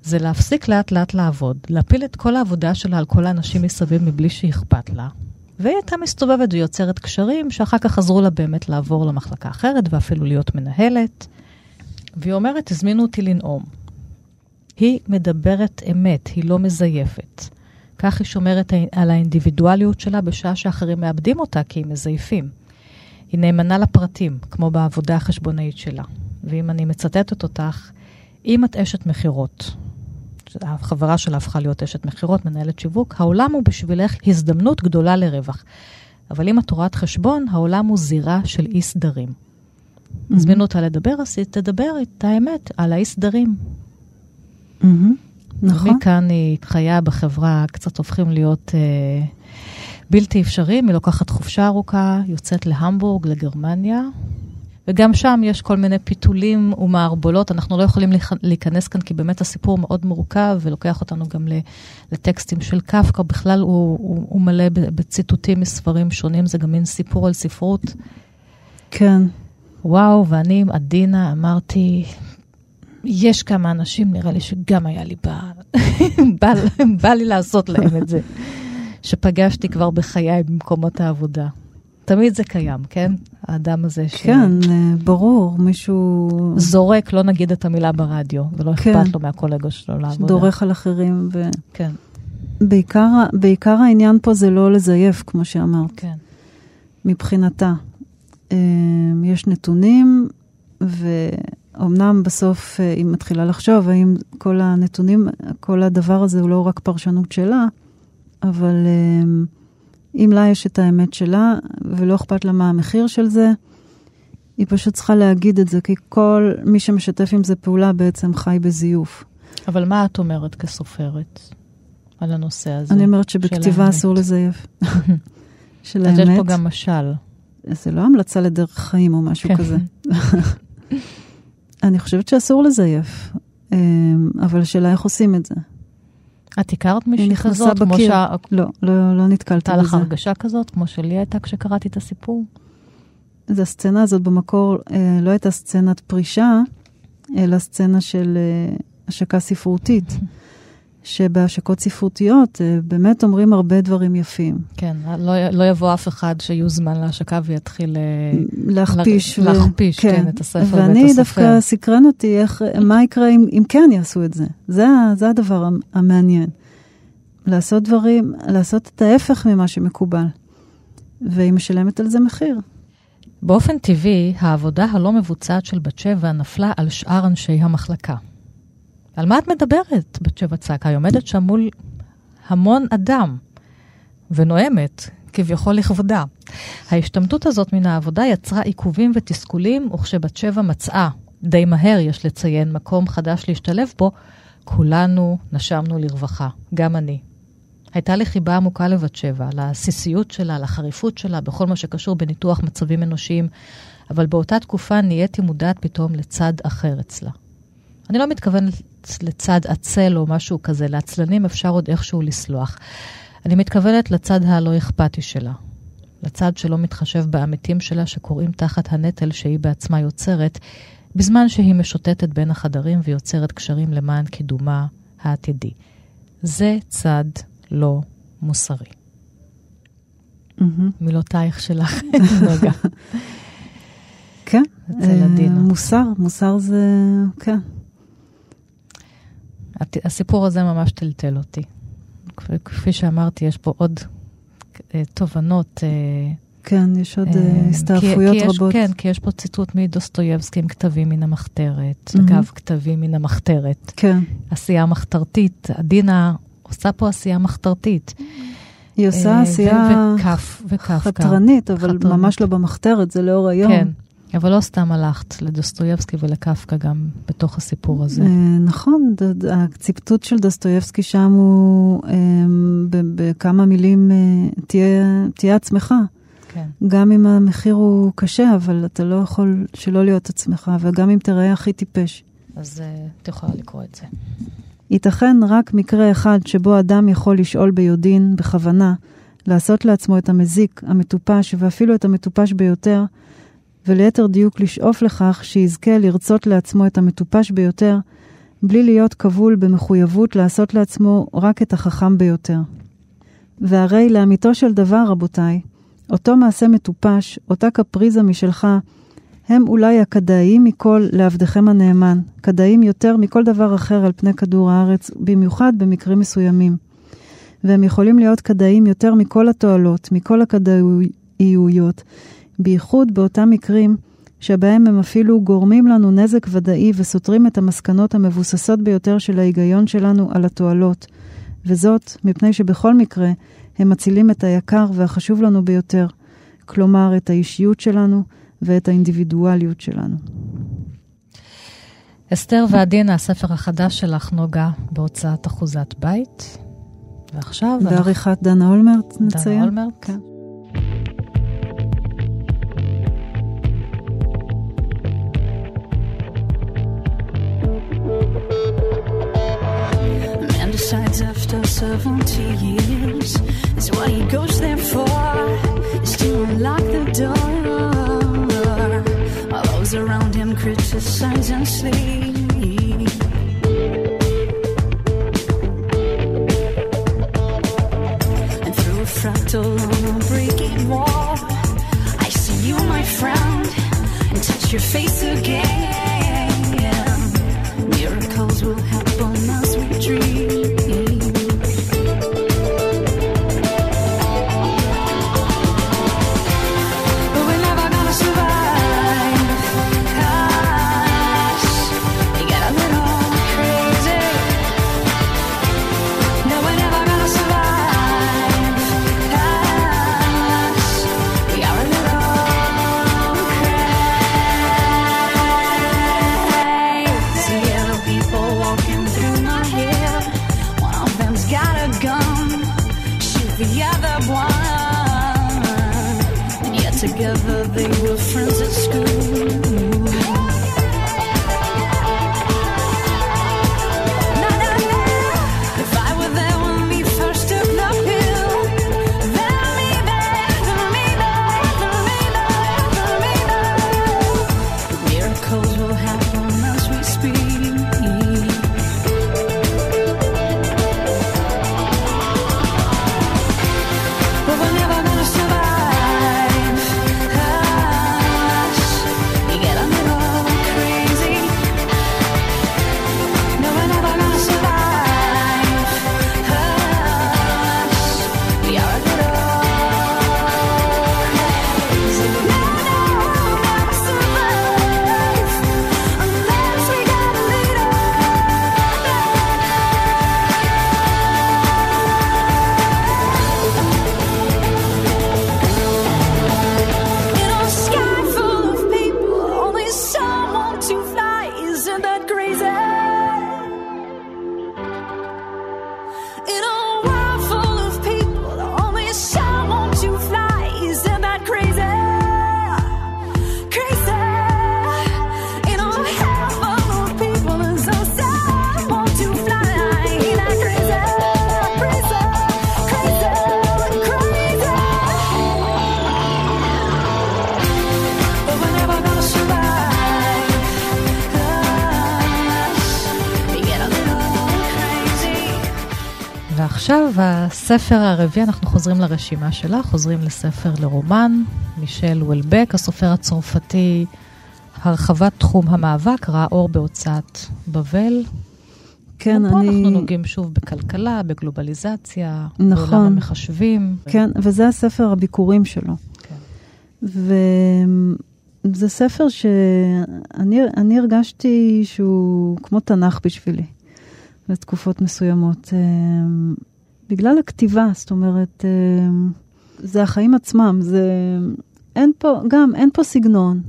זה להפסיק לאט לאט לעבוד, להפיל את כל העבודה שלה על כל האנשים מסביב מבלי שאכפת לה. והיא הייתה מסתובבת ויוצרת קשרים שאחר כך עזרו לה באמת לעבור למחלקה אחרת ואפילו להיות מנהלת. והיא אומרת, הזמינו אותי לנאום. היא מדברת אמת, היא לא מזייפת. כך היא שומרת על האינדיבידואליות שלה בשעה שאחרים מאבדים אותה כי הם מזייפים. היא נאמנה לפרטים, כמו בעבודה החשבונאית שלה. ואם אני מצטטת אותך, אם את אשת מכירות, החברה שלה הפכה להיות אשת מכירות, מנהלת שיווק, העולם הוא בשבילך הזדמנות גדולה לרווח. אבל אם את רואת חשבון, העולם הוא זירה של אי סדרים. Mm-hmm. הזמינו אותה לדבר, אז היא תדבר את האמת על האי סדרים. מהמם. נכון. מכאן היא חיה בחברה, קצת הופכים להיות אה, בלתי אפשריים. היא לוקחת חופשה ארוכה, יוצאת להמבורג, לגרמניה, וגם שם יש כל מיני פיתולים ומערבולות. אנחנו לא יכולים להיכ- להיכנס כאן, כי באמת הסיפור מאוד מורכב, ולוקח אותנו גם לטקסטים של קפקא. בכלל הוא, הוא, הוא מלא בציטוטים מספרים שונים, זה גם מין סיפור על ספרות. כן. וואו, ואני עם עדינה אמרתי, יש כמה אנשים, נראה לי שגם היה לי בא, בא, בא לי לעשות להם את זה, שפגשתי כבר בחיי במקומות העבודה. תמיד זה קיים, כן? האדם הזה כן, אה, ברור, מישהו שזורק, לא נגיד את המילה ברדיו, ולא כן. אכפת לו מהקולגות שלו לעבודה. דורך על אחרים, כן, ובעיקר בעיקר העניין פה זה לא לזייף, כמו שאמרת, כן. מבחינתה. אה, יש נתונים, ואומנם בסוף אה, היא מתחילה לחשוב האם כל הנתונים, כל הדבר הזה הוא לא רק פרשנות שלה, אבל אם לה יש את האמת שלה, ולא אכפת לה מה המחיר של זה, היא פשוט צריכה להגיד את זה, כי כל מי שמשתף עם זה פעולה בעצם חי בזיוף. אבל מה את אומרת כסופרת על הנושא הזה? אני אומרת שבכתיבה האמת? אסור לזייף. של אז יש האמת. פה גם משל. זה לא המלצה לדרך חיים או משהו כן. כזה. אני חושבת שאסור לזייף, אמ, אבל השאלה איך עושים את זה. את הכרת היא מישהי נכנסה כזאת? כמו בקיר. שה- לא, לא, לא נתקלתי הייתה לך בזה. הרגשה כזאת, כמו שלי הייתה כשקראתי את הסיפור? אז הסצנה הזאת במקור אה, לא הייתה סצנת פרישה, אלא סצנה של אה, השקה ספרותית. שבהשקות ספרותיות אה, באמת אומרים הרבה דברים יפים. כן, לא, לא יבוא אף אחד שיוזמן להשקה ויתחיל... אה, להכפיש. לה- להכפיש, כן, את הספר ואת ואני הסופר. דווקא סקרן אותי איך, מה יקרה אם, אם כן יעשו את זה. זה, זה הדבר המ- המעניין. לעשות דברים, לעשות את ההפך ממה שמקובל. והיא משלמת על זה מחיר. באופן טבעי, העבודה הלא מבוצעת של בת שבע נפלה על שאר אנשי המחלקה. על מה את מדברת? בת שבע צעקה. היא עומדת שם מול המון אדם, ונואמת, כביכול לכבודה. ההשתמטות הזאת מן העבודה יצרה עיכובים ותסכולים, וכשבת שבע מצאה, די מהר יש לציין, מקום חדש להשתלב בו, כולנו נשמנו לרווחה, גם אני. הייתה לי חיבה עמוקה לבת שבע, לעסיסיות שלה, לחריפות שלה, בכל מה שקשור בניתוח מצבים אנושיים, אבל באותה תקופה נהייתי מודעת פתאום לצד אחר אצלה. אני לא מתכוונת לצד עצל או משהו כזה, לעצלנים אפשר עוד איכשהו לסלוח. אני מתכוונת לצד הלא אכפתי שלה. לצד שלא מתחשב בעמיתים שלה שקוראים תחת הנטל שהיא בעצמה יוצרת, בזמן שהיא משוטטת בין החדרים ויוצרת קשרים למען קידומה העתידי. זה צד לא מוסרי. מילותייך שלך, נוגה. כן. אצל אה, עדינה. מוסר, מוסר זה, כן. הסיפור הזה ממש טלטל אותי. כפי- כפי שאמרתי, יש פה עוד אה, תובנות אה, כן, יש עוד אה, הסתעפויות רבות. כן, כי יש פה ציטוט מדוסטויבסקי עם כתבים מן המחתרת. אגב, כתבים מן המחתרת. כן, עשייה מחתרתית. עדינה עושה פה עשייה מחתרתית. היא עושה עשייה. חתרנית, אבל. ממש לא במחתרת, זה לאור היום. כן, אבל לא סתם הלכת לדוסטויבסקי ולקפקא גם בתוך הסיפור הזה. אה, נכון, הציטוט של דוסטויבסקי שם הוא אה, בכמה מילים, אה, תהיה, עצמך. כן. גם אם המחיר הוא קשה, אבל אתה לא יכול שלא להיות עצמך, וגם אם תראה הכי טיפש. אז את יכולה לקרוא את זה. ייתכן רק מקרה אחד שבו אדם יכול לשאול ביודעין, בכוונה, לעשות לעצמו את המזיק, המטופש ואפילו את המטופש ביותר, וליתר דיוק לשאוף לכך שיזכה לרצות לעצמו את המטופש ביותר, בלי להיות כבול במחויבות לעשות לעצמו רק את החכם ביותר. והרי לאמיתו של דבר, רבותיי, אותו מעשה מטופש, אותה קפריזה משלך, הם אולי הכדאיים מכל לעבדכם הנאמן, כדאיים יותר מכל דבר אחר על פני כדור הארץ, במיוחד במקרים מסוימים. והם יכולים להיות כדאיים יותר מכל התועלות, מכל הכדאיויות, בייחוד באותם מקרים שבהם הם אפילו גורמים לנו נזק ודאי וסותרים את המסקנות המבוססות ביותר של ההיגיון שלנו על התועלות. וזאת מפני שבכל מקרה הם מצילים את היקר והחשוב לנו ביותר, כלומר את האישיות שלנו ואת האינדיבידואליות שלנו. אסתר ועדינה, הספר החדש שלך, נוגה, בהוצאת אחוזת בית. ועכשיו... אנחנו- בעריכת דנה אולמרט נציין. דנה אולמרט. כן. After 70 years is what he goes there for is to unlock the door. While those around him criticize and sleep. And through a fractal on a breaking wall, I see you, my friend, and touch your face again. הספר הרביעי, אנחנו חוזרים לרשימה שלה, חוזרים לספר לרומן, מישל וולבק, הסופר הצרפתי, הרחבת תחום המאבק, ראה אור בהוצאת בבל. כן, פה אני... אנחנו נוגעים שוב בכלכלה, בגלובליזציה, נכון. בעולם המחשבים. כן, וזה הספר הביקורים שלו. כן. וזה ספר שאני אני הרגשתי שהוא כמו תנ"ך בשבילי, בתקופות מסוימות. בגלל הכתיבה, זאת אומרת, אה, זה החיים עצמם, זה... אין פה, גם אין פה סגנון.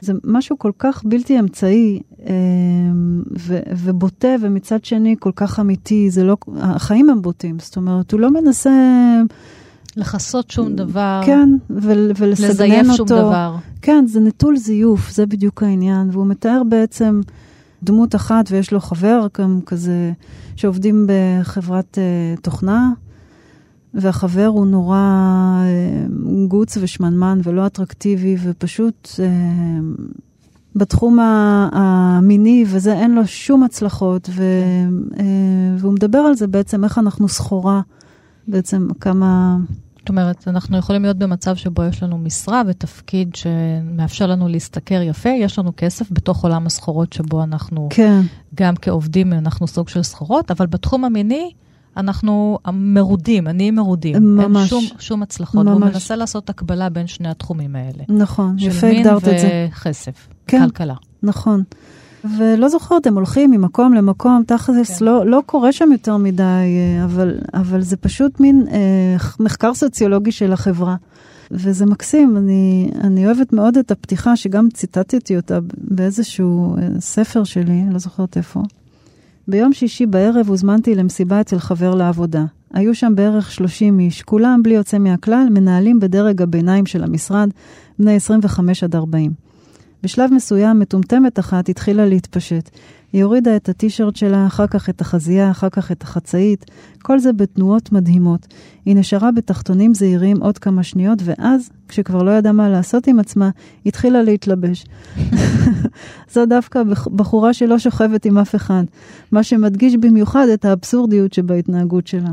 זה משהו כל כך בלתי אמצעי אה, ו, ובוטה, ומצד שני כל כך אמיתי. זה לא, החיים הם בוטים, זאת אומרת, הוא לא מנסה... לכסות שום דבר. כן, ולסגנן אותו. לזייף שום דבר. כן, זה נטול זיוף, זה בדיוק העניין. והוא מתאר בעצם דמות אחת, ויש לו חבר גם כזה, שעובדים בחברת uh, תוכנה, והחבר הוא נורא uh, גוץ ושמנמן ולא אטרקטיבי, ופשוט uh, בתחום המיני, וזה אין לו שום הצלחות, ו- uh, והוא מדבר על זה בעצם, איך אנחנו סחורה, בעצם כמה... זאת אומרת, אנחנו יכולים להיות במצב שבו יש לנו משרה ותפקיד שמאפשר לנו להשתכר יפה, יש לנו כסף בתוך עולם הסחורות שבו אנחנו, כן. גם כעובדים, אנחנו סוג של סחורות, אבל בתחום המיני, אנחנו מרודים, עניים מרודים. ממש. אין שום, שום הצלחות. ממש. מנסה לעשות הקבלה בין שני התחומים האלה. נכון, של יפה מין הגדרת את זה. וכסף, כן. כלכלה. נכון. ולא זוכרת, הם הולכים ממקום למקום, תכלס כן. לא, לא קורה שם יותר מדי, אה, אבל, אבל זה פשוט מין אה, מחקר סוציולוגי של החברה. וזה מקסים, אני, אני אוהבת מאוד את הפתיחה, שגם ציטטתי אותה באיזשהו אה, ספר שלי, לא זוכרת איפה. ביום שישי בערב הוזמנתי למסיבה אצל חבר לעבודה. היו שם בערך 30 איש, כולם בלי יוצא מהכלל, מנהלים בדרג הביניים של המשרד, בני 25 עד 40. בשלב מסוים, מטומטמת אחת התחילה להתפשט. היא הורידה את הטישרט שלה, אחר כך את החזייה, אחר כך את החצאית, כל זה בתנועות מדהימות. היא נשארה בתחתונים זעירים עוד כמה שניות, ואז, כשכבר לא ידעה מה לעשות עם עצמה, התחילה להתלבש. זו דווקא בח- בחורה שלא שוכבת עם אף אחד, מה שמדגיש במיוחד את האבסורדיות שבהתנהגות שלה.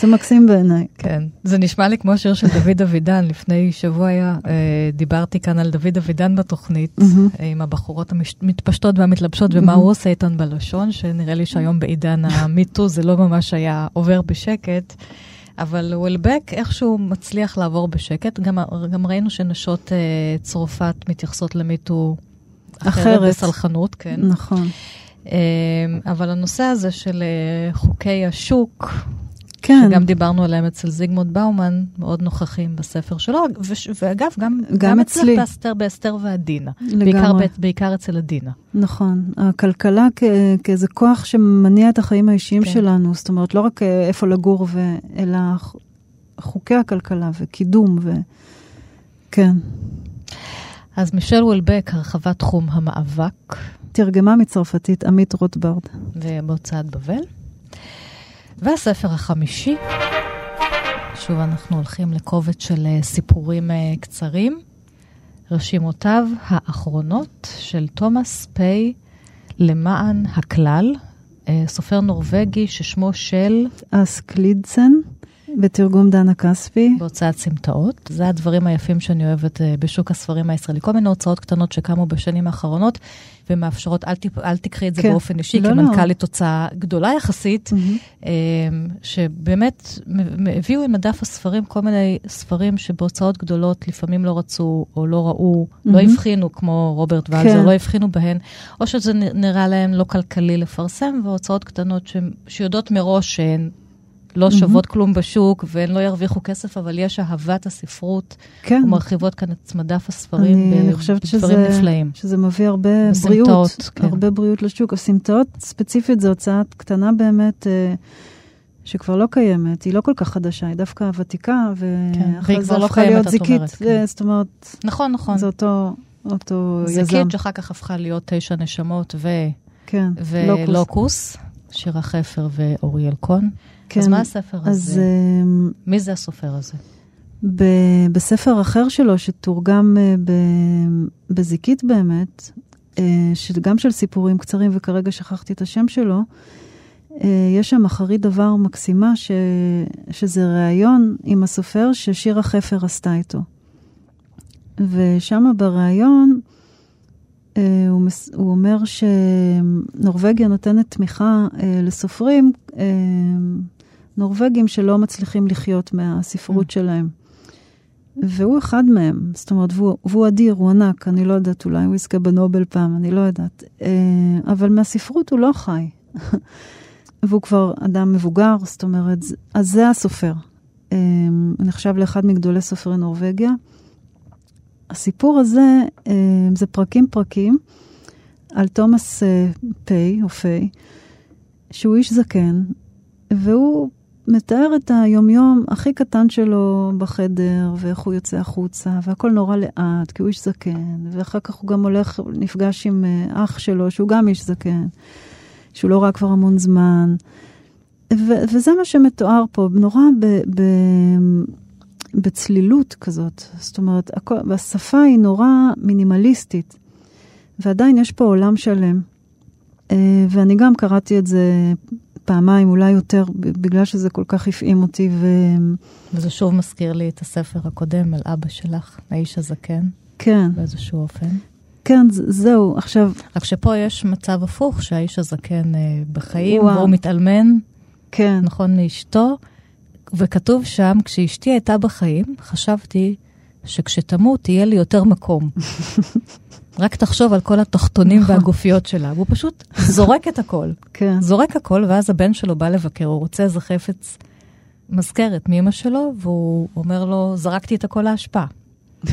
זה מקסים בעיניי. כן, זה נשמע לי כמו שיר של דוד אבידן. לפני שבוע היה, אה, דיברתי כאן על דוד אבידן בתוכנית, עם הבחורות המתפשטות והמתלבשות, ומה הוא עושה איתן בלשון, שנראה לי שהיום בעידן המיטו זה לא ממש היה עובר בשקט. אבל וולבק איכשהו מצליח לעבור בשקט. גם, גם ראינו שנשות אה, צרפת מתייחסות למיטו אחרת, אחרת. בסלחנות, כן. נכון. אה, אבל הנושא הזה של אה, חוקי השוק, כן. שגם דיברנו עליהם אצל זיגמונד באומן, מאוד נוכחים בספר שלו, וש, ואגב, גם, גם אצלך אצלי. באסתר, באסתר ועדינה. לגמרי. בעיקר, בעיקר אצל עדינה. נכון. הכלכלה כ- כאיזה כוח שמניע את החיים האישיים כן. שלנו, זאת אומרת, לא רק אה, איפה לגור, ו... אלא חוקי הכלכלה וקידום, ו... כן. אז מישל וולבק, הרחבת תחום המאבק, תרגמה מצרפתית עמית רוטברד. בהוצאת בבל. והספר החמישי, שוב אנחנו הולכים לקובץ של אה, סיפורים אה, קצרים, רשימותיו האחרונות של תומאס פיי למען הכלל, אה, סופר נורבגי ששמו של אסקלידסן, בתרגום דנה כספי. בהוצאת סמטאות. זה הדברים היפים שאני אוהבת אה, בשוק הספרים הישראלי. כל מיני הוצאות קטנות שקמו בשנים האחרונות ומאפשרות, אל, ת, אל תקחי את זה כן. באופן אישי, לא, כמנכ"לית הוצאה גדולה יחסית. אה, שבאמת הביאו עם מדף הספרים כל מיני ספרים שבהוצאות גדולות לפעמים לא רצו או לא ראו, לא מהמם. הבחינו, כמו רוברט ולזר, כן. לא הבחינו בהן, או שזה נראה להם לא כלכלי לפרסם, והוצאות קטנות ש- שיודעות מראש שהן לא שוות כלום בשוק והן לא ירוויחו כסף, אבל יש אהבת הספרות, כן. ומרחיבות כאן את מדף הספרים אני ב- חושבת בדברים שזה, נפלאים. שזה מביא הרבה בסמטאות, בריאות, כן. הרבה בריאות לשוק. הסמטאות ספציפית זו הוצאה קטנה באמת, אה, שכבר לא קיימת, היא לא כל כך חדשה, היא דווקא ותיקה, והיא ואחרי כבר זה לא הפכה להיות זיקית. אומרת, כן. זאת אומרת, נכון, נכון. זה אותו, אותו זה יזם. קיט שאחר כך הפכה להיות תשע נשמות ו... כן, לוקוס. ולוקוס, שירה חפר ואוריאל קון. כן. אז מה הספר אז הזה? אה, מי זה הסופר הזה? ב- בספר אחר שלו, שתורגם אה, ב- בזיקית באמת, אה, שגם של סיפורים קצרים, וכרגע שכחתי את השם שלו, אה, יש שם אחרית דבר מקסימה, ש... שזה ראיון עם הסופר ששירה חפר עשתה איתו. ושם בריאיון הוא, מס... הוא אומר שנורבגיה נותנת תמיכה לסופרים נורבגים שלא מצליחים לחיות מהספרות Mm. שלהם. והוא אחד מהם, זאת אומרת, והוא, והוא אדיר, הוא ענק, אני לא יודעת, אולי הוא יזכה בנובל פעם, אני לא יודעת. אה, אבל מהספרות הוא לא חי. והוא כבר אדם מבוגר, זאת אומרת, אז זה הסופר. הוא נחשב לאחד מגדולי סופרי נורבגיה. הסיפור הזה, זה פרקים פרקים על תומאס פיי, או פיי, שהוא איש זקן, והוא מתאר את היומיום הכי קטן שלו בחדר, ואיך הוא יוצא החוצה, והכל נורא לאט, כי הוא איש זקן, ואחר כך הוא גם הולך, נפגש עם אח שלו, שהוא גם איש זקן, שהוא לא ראה כבר המון זמן. ו- וזה מה שמתואר פה, נורא ב- ב- בצלילות כזאת. זאת אומרת, הכל, והשפה היא נורא מינימליסטית, ועדיין יש פה עולם שלם. ואני גם קראתי את זה פעמיים, אולי יותר, בגלל שזה כל כך הפעים אותי. ו... וזה שוב מזכיר לי את הספר הקודם על אבא שלך, האיש הזקן. כן. באיזשהו אופן. כן, זהו, עכשיו... רק שפה יש מצב הפוך, שהאיש הזקן אה, בחיים, וואו. והוא מתאלמן, כן. נכון, מאשתו, וכתוב שם, כשאשתי הייתה בחיים, חשבתי שכשתמות יהיה לי יותר מקום. רק תחשוב על כל התחתונים והגופיות שלה, והוא פשוט זורק את הכל. כן. זורק הכל, ואז הבן שלו בא לבקר, הוא רוצה איזה חפץ מזכרת מאמא שלו, והוא אומר לו, זרקתי את הכל לאשפה.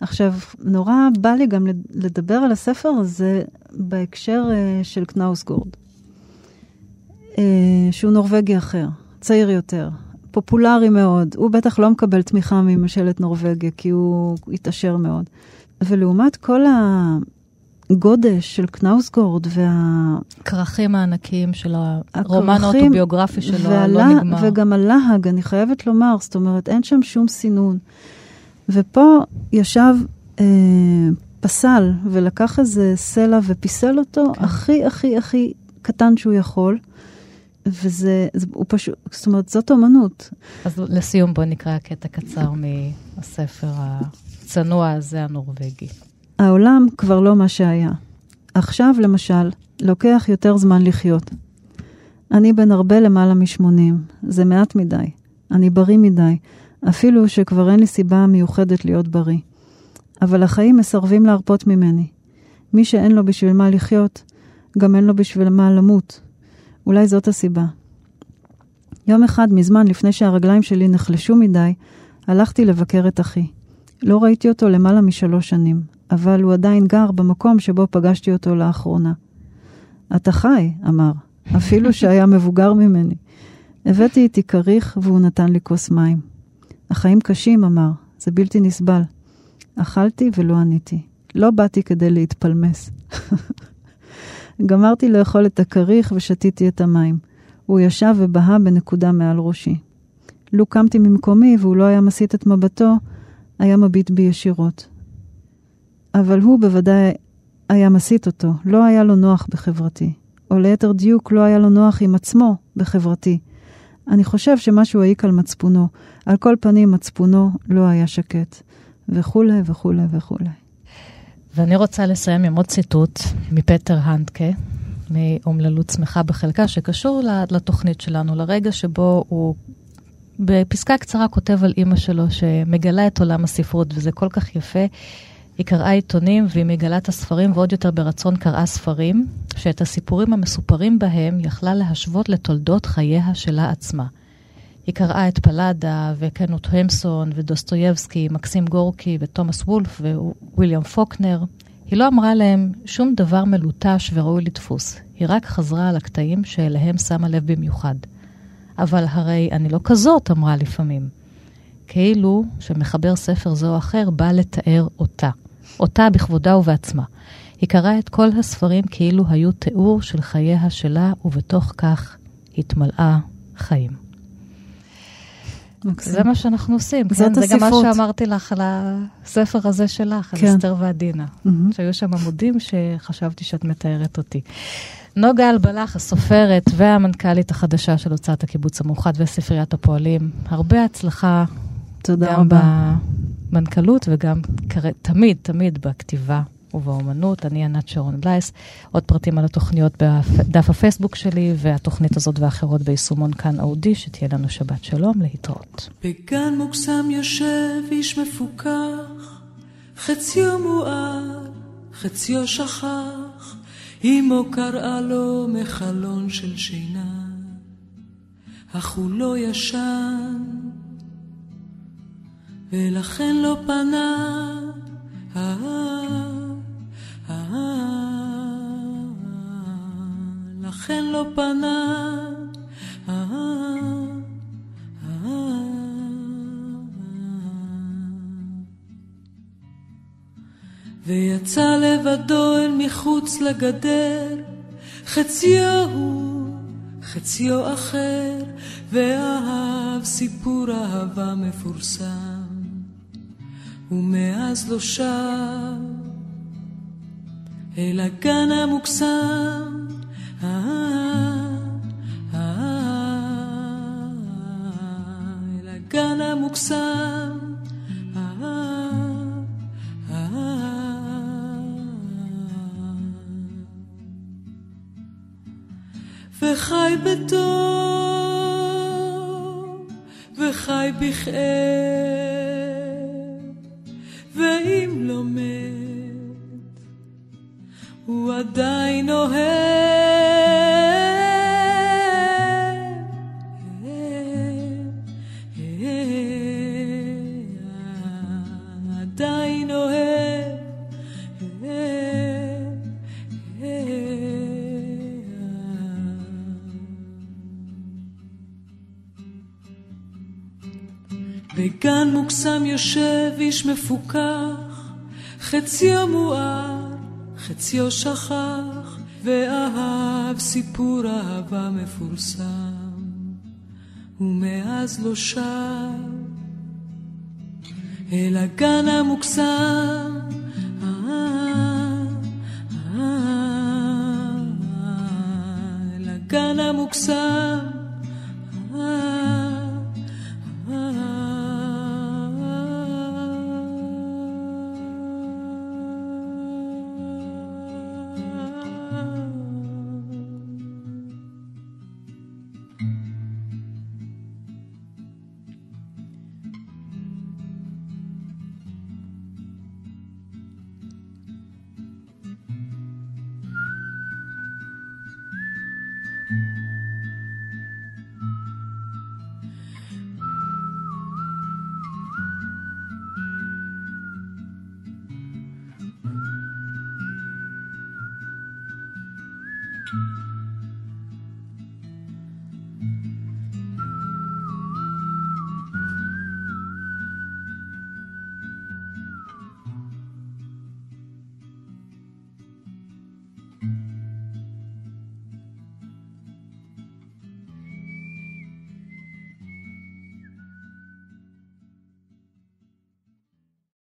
עכשיו, נורא בא לי גם לדבר על הספר הזה בהקשר uh, של קנאוסגורד, uh, שהוא נורבגי אחר, צעיר יותר, פופולרי מאוד. הוא בטח לא מקבל תמיכה מממשלת נורבגיה, כי הוא התעשר מאוד. ולעומת כל הגודש של קנאוסגורד וה... כרכים הענקיים של הרומן האוטוביוגרפי שלו, והלה... לא נגמר. וגם הלהג, אני חייבת לומר, זאת אומרת, אין שם שום סינון. ופה ישב אה, פסל ולקח איזה סלע ופיסל אותו כן. הכי, הכי, הכי קטן שהוא יכול. וזה, זה, הוא פשוט, זאת אומרת, זאת אומנות. אז לסיום בוא נקרא קטע קצר מהספר הצנוע הזה הנורבגי. העולם כבר לא מה שהיה. עכשיו, למשל, לוקח יותר זמן לחיות. אני בן הרבה למעלה מ-80, זה מעט מדי. אני בריא מדי, אפילו שכבר אין לי סיבה מיוחדת להיות בריא. אבל החיים מסרבים להרפות ממני. מי שאין לו בשביל מה לחיות, גם אין לו בשביל מה למות. אולי זאת הסיבה. יום אחד מזמן, לפני שהרגליים שלי נחלשו מדי, הלכתי לבקר את אחי. לא ראיתי אותו למעלה משלוש שנים, אבל הוא עדיין גר במקום שבו פגשתי אותו לאחרונה. אתה חי, אמר, אפילו שהיה מבוגר ממני. הבאתי איתי כריך והוא נתן לי כוס מים. החיים קשים, אמר, זה בלתי נסבל. אכלתי ולא עניתי. לא באתי כדי להתפלמס. גמרתי לאכול את הכריך ושתיתי את המים. הוא ישב ובהה בנקודה מעל ראשי. לו קמתי ממקומי והוא לא היה מסיט את מבטו, היה מביט בי ישירות. אבל הוא בוודאי היה מסיט אותו, לא היה לו נוח בחברתי. או ליתר דיוק, לא היה לו נוח עם עצמו בחברתי. אני חושב שמשהו העיק על מצפונו. על כל פנים, מצפונו לא היה שקט. וכולי וכולי וכולי. ואני רוצה לסיים עם עוד ציטוט מפטר הנדקה, מאומללות שמחה בחלקה, שקשור לתוכנית שלנו, לרגע שבו הוא בפסקה קצרה כותב על אימא שלו, שמגלה את עולם הספרות, וזה כל כך יפה. היא קראה עיתונים והיא מגלה את הספרים, ועוד יותר ברצון קראה ספרים, שאת הסיפורים המסופרים בהם יכלה להשוות לתולדות חייה שלה עצמה. היא קראה את פלאדה וקנות המסון ודוסטויבסקי, מקסים גורקי ותומאס וולף וויליאם פוקנר. היא לא אמרה להם שום דבר מלוטש וראוי לדפוס, היא רק חזרה על הקטעים שאליהם שמה לב במיוחד. אבל הרי אני לא כזאת, אמרה לפעמים. כאילו שמחבר ספר זה או אחר בא לתאר אותה. אותה בכבודה ובעצמה. היא קראה את כל הספרים כאילו היו תיאור של חייה שלה, ובתוך כך התמלאה חיים. מקסים. זה מה שאנחנו עושים, כן? זה גם מה שאמרתי לך על הספר הזה שלך, כן. על אסתר ועדינה. Mm-hmm. שהיו שם עמודים שחשבתי שאת מתארת אותי. נוגה אלבלח, הסופרת והמנכ"לית החדשה של הוצאת הקיבוץ המאוחד וספריית הפועלים, הרבה הצלחה. תודה גם רבה. במנכ"לות וגם תמיד, תמיד בכתיבה ובאומנות. אני ענת שרון בלייס. עוד פרטים על התוכניות בדף הפייסבוק שלי, והתוכנית הזאת ואחרות ביישומון כאן אודי, שתהיה לנו שבת שלום, להתראות. בגן מוקסם יושב איש מפוכח, חציו מואר, חציו שכח, אמו קראה לו מחלון של שינה, אך הוא לא ישן, ולכן לא פנה. לכן לא פנה. ויצא לבדו אל מחוץ לגדר, חציו הוא, חציו אחר, ואהב סיפור אהבה מפורסם. ומאז לא שב אל הגן המוקסם. אל הגן המוקסם. וחי בטוב, וחי בכאב. ואם לא מת, הוא עדיין אוהב. בגן מוקסם יושב איש מפוכח, חציו מואר, חציו שכח, ואהב סיפור אהבה מפורסם, ומאז לא שב אל הגן המוקסם. אל הגן המוקסם